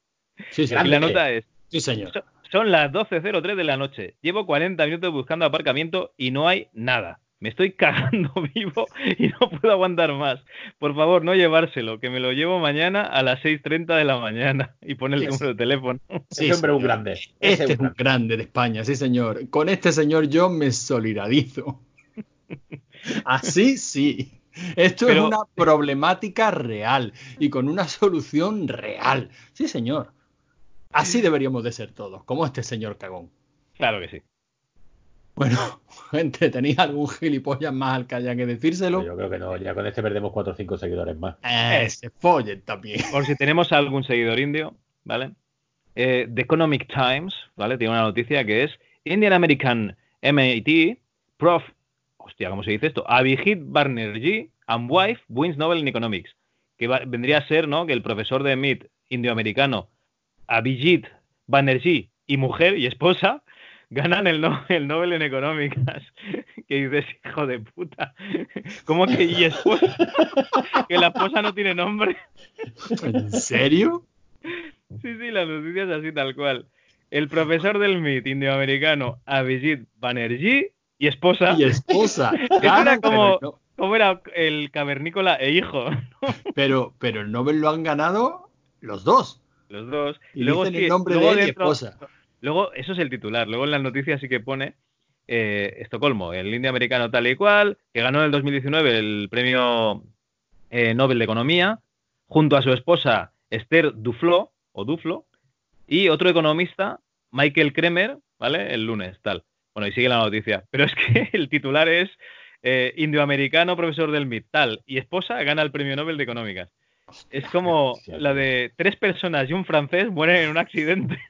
Sí, sí, Y la nota es, sí, señor. So- Son las 12.03 de la noche. Llevo 40 minutos buscando aparcamiento y no hay nada. Me estoy cagando vivo y no puedo aguantar más. Por favor, no llevárselo, que me lo llevo mañana a las 6.30 de la mañana. Y pone el Sí, número de teléfono. Sí, Ese hombre es un grande. Este es un grande de España, sí, señor. Con este señor yo me solidarizo. Así sí. Esto Pero- es una problemática real y con una solución real. Sí, señor. Así deberíamos de ser todos, como este señor cagón. Claro que sí. Bueno, gente, ¿tenéis algún gilipollas más al que haya que decírselo? Yo creo que no, ya con este perdemos 4 o 5 seguidores más. Eh, se follen también. Por si tenemos algún seguidor indio, ¿vale? Eh, The Economic Times, ¿vale? Tiene una noticia que es Indian American MIT, Prof. Hostia, ¿cómo se dice esto? Abhijit Banerjee and wife wins Nobel in Economics. Que va- vendría a ser, ¿no? Que el profesor de MIT indioamericano, Abhijit Banerjee, y mujer y esposa, ganan el, no- el Nobel en Económicas. Que dices, hijo de puta. ¿Cómo que y esposa? que la esposa no tiene nombre. ¿En serio? Sí, sí, la noticia es así tal cual. El profesor del MIT indioamericano Abhijit Banerjee y esposa, Y esposa. era Claro, como- pero, no- ¿cómo era el cavernícola e hijo? pero, pero el Nobel lo han ganado los dos. Los dos. Y luego dicen sí, el nombre luego de él y dentro- esposa. Luego, eso es el titular. Luego en las noticias sí que pone eh, Estocolmo, el indio americano tal y cual, que ganó en el 2019 el premio eh, Nobel de Economía, junto a su esposa Esther Duflo, o Duflo, y otro economista, Michael Kremer, ¿vale? El lunes, tal. Bueno, y sigue la noticia. Pero es que el titular es eh, indioamericano, profesor del MIT, tal, y esposa gana el premio Nobel de Económicas. Es como la de tres personas y un francés mueren en un accidente.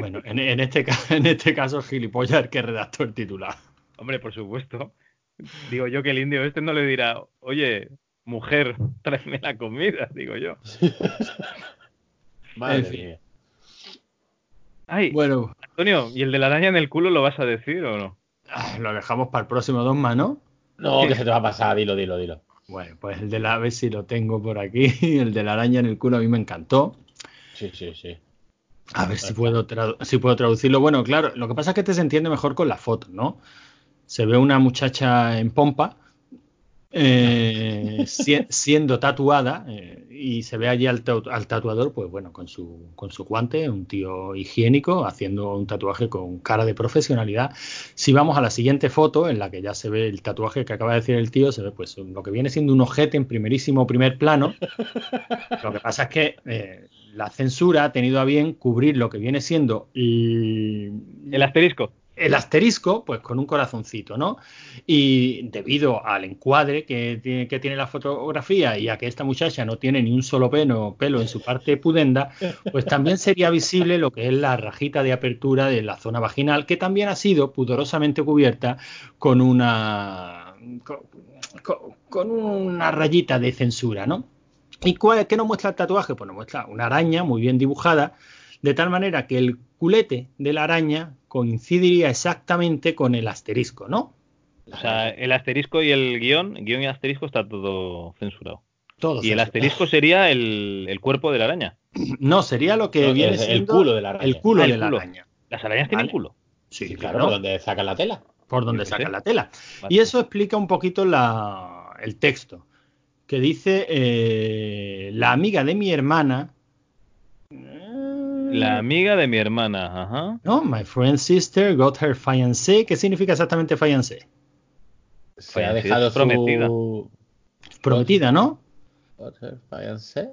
Bueno, en, en este, en este caso, gilipollas el que redactó el titular. Hombre, por supuesto. Digo yo que el indio este no le dirá, oye, mujer, tráeme la comida, digo yo. Madre En fin. mía. Ay, Bueno, Antonio, ¿y el de la araña en el culo lo vas a decir o no? ah, lo dejamos para el próximo dos ¿no? No, que se te va a pasar, dilo, dilo, dilo. Bueno, pues el de la, a ver si lo tengo por aquí. El de la araña en el culo a mí me encantó. Sí, sí, sí. A ver si puedo, si puedo traducirlo. Bueno, claro, lo que pasa es que este se entiende mejor con la foto, ¿no? Se ve una muchacha en pompa eh, si- siendo tatuada eh, y se ve allí al tatuador, pues bueno, con su, con su guante, un tío higiénico, haciendo un tatuaje con cara de profesionalidad. Si vamos a la siguiente foto, en la que ya se ve el tatuaje que acaba de decir el tío, se ve pues lo que viene siendo un ojete en primerísimo primer plano. Lo que pasa es que eh, la censura ha tenido a bien cubrir lo que viene siendo el, El asterisco. el asterisco, pues con un corazoncito, ¿no? Y debido al encuadre que tiene, que tiene la fotografía y a que esta muchacha no tiene ni un solo pelo, pelo en su parte pudenda, pues también sería visible lo que es la rajita de apertura de la zona vaginal, que también ha sido pudorosamente cubierta con una con, con- con una rayita de censura, ¿no? ¿Y cuál, qué nos muestra el tatuaje? Pues nos muestra una araña muy bien dibujada, de tal manera que el culete de la araña coincidiría exactamente con el asterisco, ¿no? O sea, el asterisco y el guion, guion y asterisco está todo censurado. Todo Y el asterisco sería el, el cuerpo de la araña. No, sería lo que No, viene el siendo culo de la araña. El culo Ah, el de la culo. araña. Las arañas tienen Vale. culo. Sí, Sí, claro, ¿por dónde sacan la tela? por donde sacan la tela. Vale. Y eso explica un poquito la, el texto, que dice, eh, la amiga de mi hermana... La amiga de mi hermana, ajá. No, my friend's sister got her fiancé. ¿Qué significa exactamente fiancé? Se ha dejado prometida. su... Prometida, ¿no? Fiancé.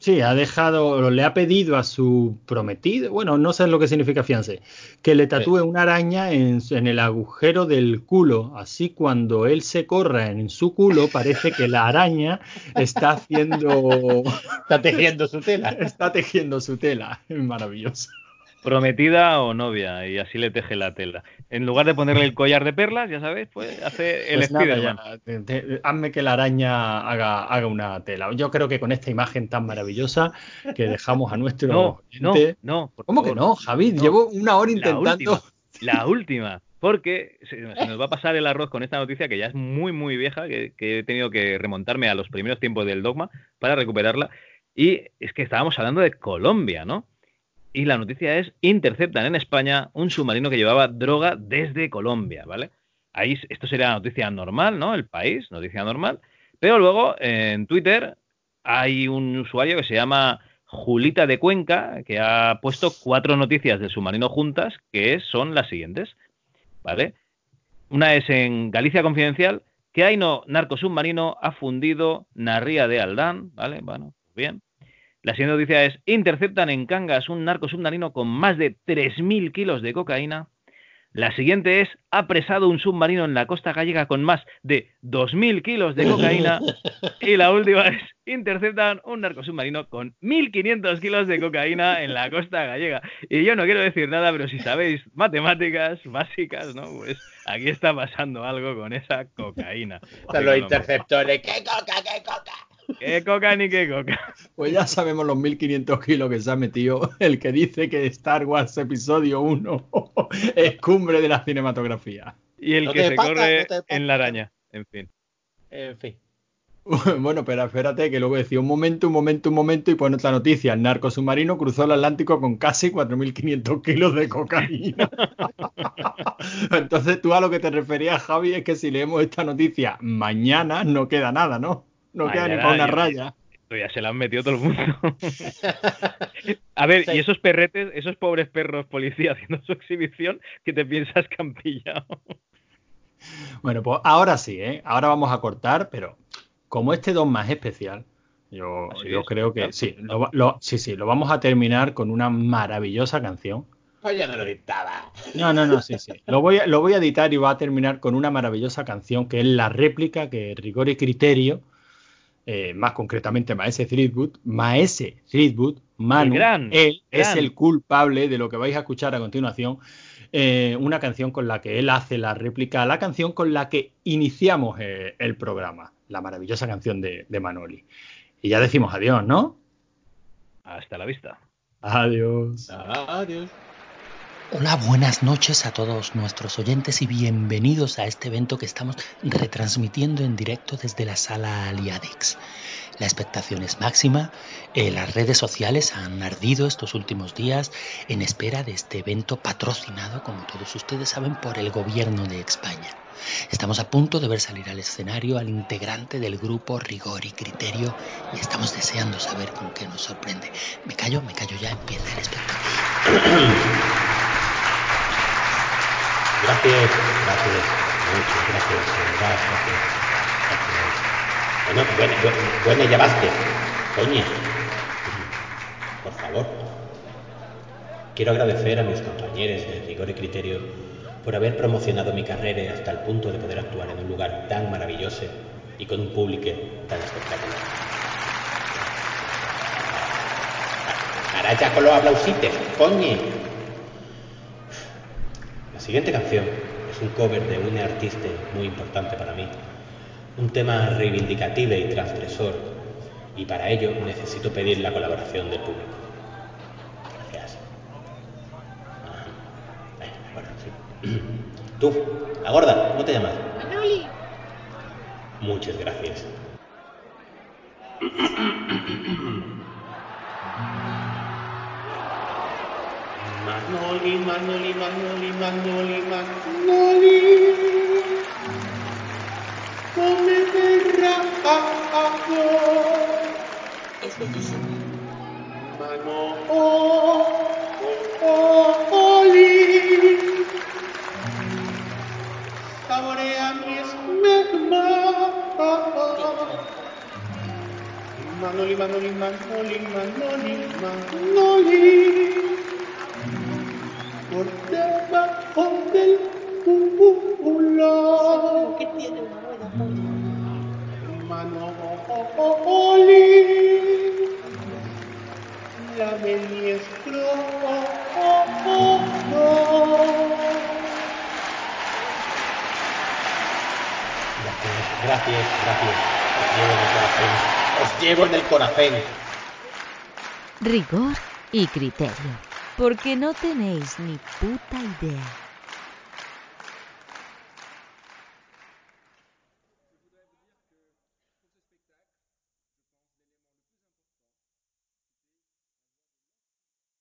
Sí, ha dejado, le ha pedido a su prometido, bueno, no sé lo que significa fiancé, que le tatúe una araña en, en el agujero del culo. Así cuando él se corra en su culo, parece que la araña está haciendo, Está tejiendo su tela. está tejiendo su tela. Es maravilloso. Prometida o novia, y así le teje la tela. En lugar de ponerle el collar de perlas, ya sabes, pues hace el Pues nada, te- te- hazme que la araña haga, haga una tela. Yo creo que con esta imagen tan maravillosa que dejamos a nuestro No, no, oyente- no. por ¿Cómo que no, Javi? No. Llevo una hora La intentando. última. La última. porque se, se nos va a pasar el arroz con esta noticia que ya es muy, muy vieja, que, que he tenido que remontarme a los primeros tiempos del dogma para recuperarla. Y es que estábamos hablando de Colombia, ¿no? Y la noticia es, interceptan en España un submarino que llevaba droga desde Colombia, ¿vale? Ahí esto sería noticia normal, ¿no? El país, noticia normal. Pero luego en Twitter hay un usuario que se llama Julita de Cuenca que ha puesto cuatro noticias del submarino juntas que son las siguientes, ¿vale? Una es en Galicia Confidencial, que hay no narco submarino ha fundido Narría de Aldán, ¿vale? Bueno, bien. La siguiente noticia es, interceptan en Cangas un narco submarino con más de 3.000 kilos de cocaína. La siguiente es, apresado un submarino en la costa gallega con más de 2.000 kilos de cocaína. y la última es, interceptan un narco submarino con 1.500 kilos de cocaína en la costa gallega. Y yo no quiero decir nada, pero si sabéis matemáticas básicas, ¿no? Pues aquí está pasando algo con esa cocaína. Son los interceptores. ¡Qué coca, qué coca! ¿Qué coca ni qué coca? Pues ya sabemos los 1500 kilos que se ha metido el que dice que Star Wars Episodio 1 es cumbre de la cinematografía. Y el No que se pasa, corre no en la araña. En fin. En fin. Bueno, pero espérate que luego decía un momento, un momento, un momento y pone otra noticia. El narco submarino cruzó el Atlántico con casi 4.500 kilos de cocaína. Entonces tú a lo que te referías, Javi, es que si leemos esta noticia mañana no queda nada, ¿no? No queda ni para una ya- raya. Esto ya se la han metido todo el mundo. A ver, Sí. y esos perretes, esos pobres perros policía haciendo su exhibición, ¿qué te piensas que han pillado? Bueno, pues ahora sí, ¿eh? Ahora vamos a cortar, pero como este don más especial, yo, yo es, creo que claro. sí lo, va- lo- sí, sí, lo vamos a terminar con una maravillosa canción. Pues ya no lo dictaba. No, no, no, sí, sí. Lo voy, a, lo voy a editar y va a terminar con una maravillosa canción que es la réplica que Rigor y Criterio, eh, más concretamente Maese Threadwood, Maese Threadwood, Manu, El gran, él es el culpable de lo que vais a escuchar a continuación. eh, una canción con la que él hace la réplica a la canción con la que iniciamos eh, el programa, la maravillosa canción de, de Manoli. Y ya decimos adiós, ¿no? Hasta la vista. Adiós. Adiós. Hola, buenas noches a todos nuestros oyentes y bienvenidos a este evento que estamos retransmitiendo en directo desde la sala Aliadex. La expectación es máxima, eh, las redes sociales han ardido estos últimos días en espera de este evento patrocinado, como todos ustedes saben, por el gobierno de España. Estamos a punto de ver salir al escenario al integrante del grupo Rigor y Criterio y estamos deseando saber con qué nos sorprende. Me callo, me callo ya, empieza el espectáculo. Gracias, gracias, muchas gracias, gracias. gracias. Bueno, bueno, bueno, ya basta. Coño. Por favor. Quiero agradecer a mis compañeros de Rigor y Criterio por haber promocionado mi carrera hasta el punto de poder actuar en un lugar tan maravilloso y con un público tan espectacular. Ahora ya con los aplausites, coño. La siguiente canción es un cover de una artista muy importante para mí. Un tema reivindicativo y transgresor. Y para ello necesito pedir la colaboración del público. Gracias. Ajá. Bueno, sí. Tú, la gorda, ¿cómo te llamas? Manoli. Muchas gracias. Magnoli, Magnoli, Magnoli, Magnoli, Magnoli. Come verrà Es bellísimo. Manoli. Saborea mi esmegma. Manoli, Manoli, Manoli, Manoli, Manoli. Por debajo del culo. que tiene una forma. Manoli. La de mi Gracias, gracias, gracias. Os llevo en el corazón. Os llevo en el corazón. Rigor y criterio, porque no tenéis ni puta idea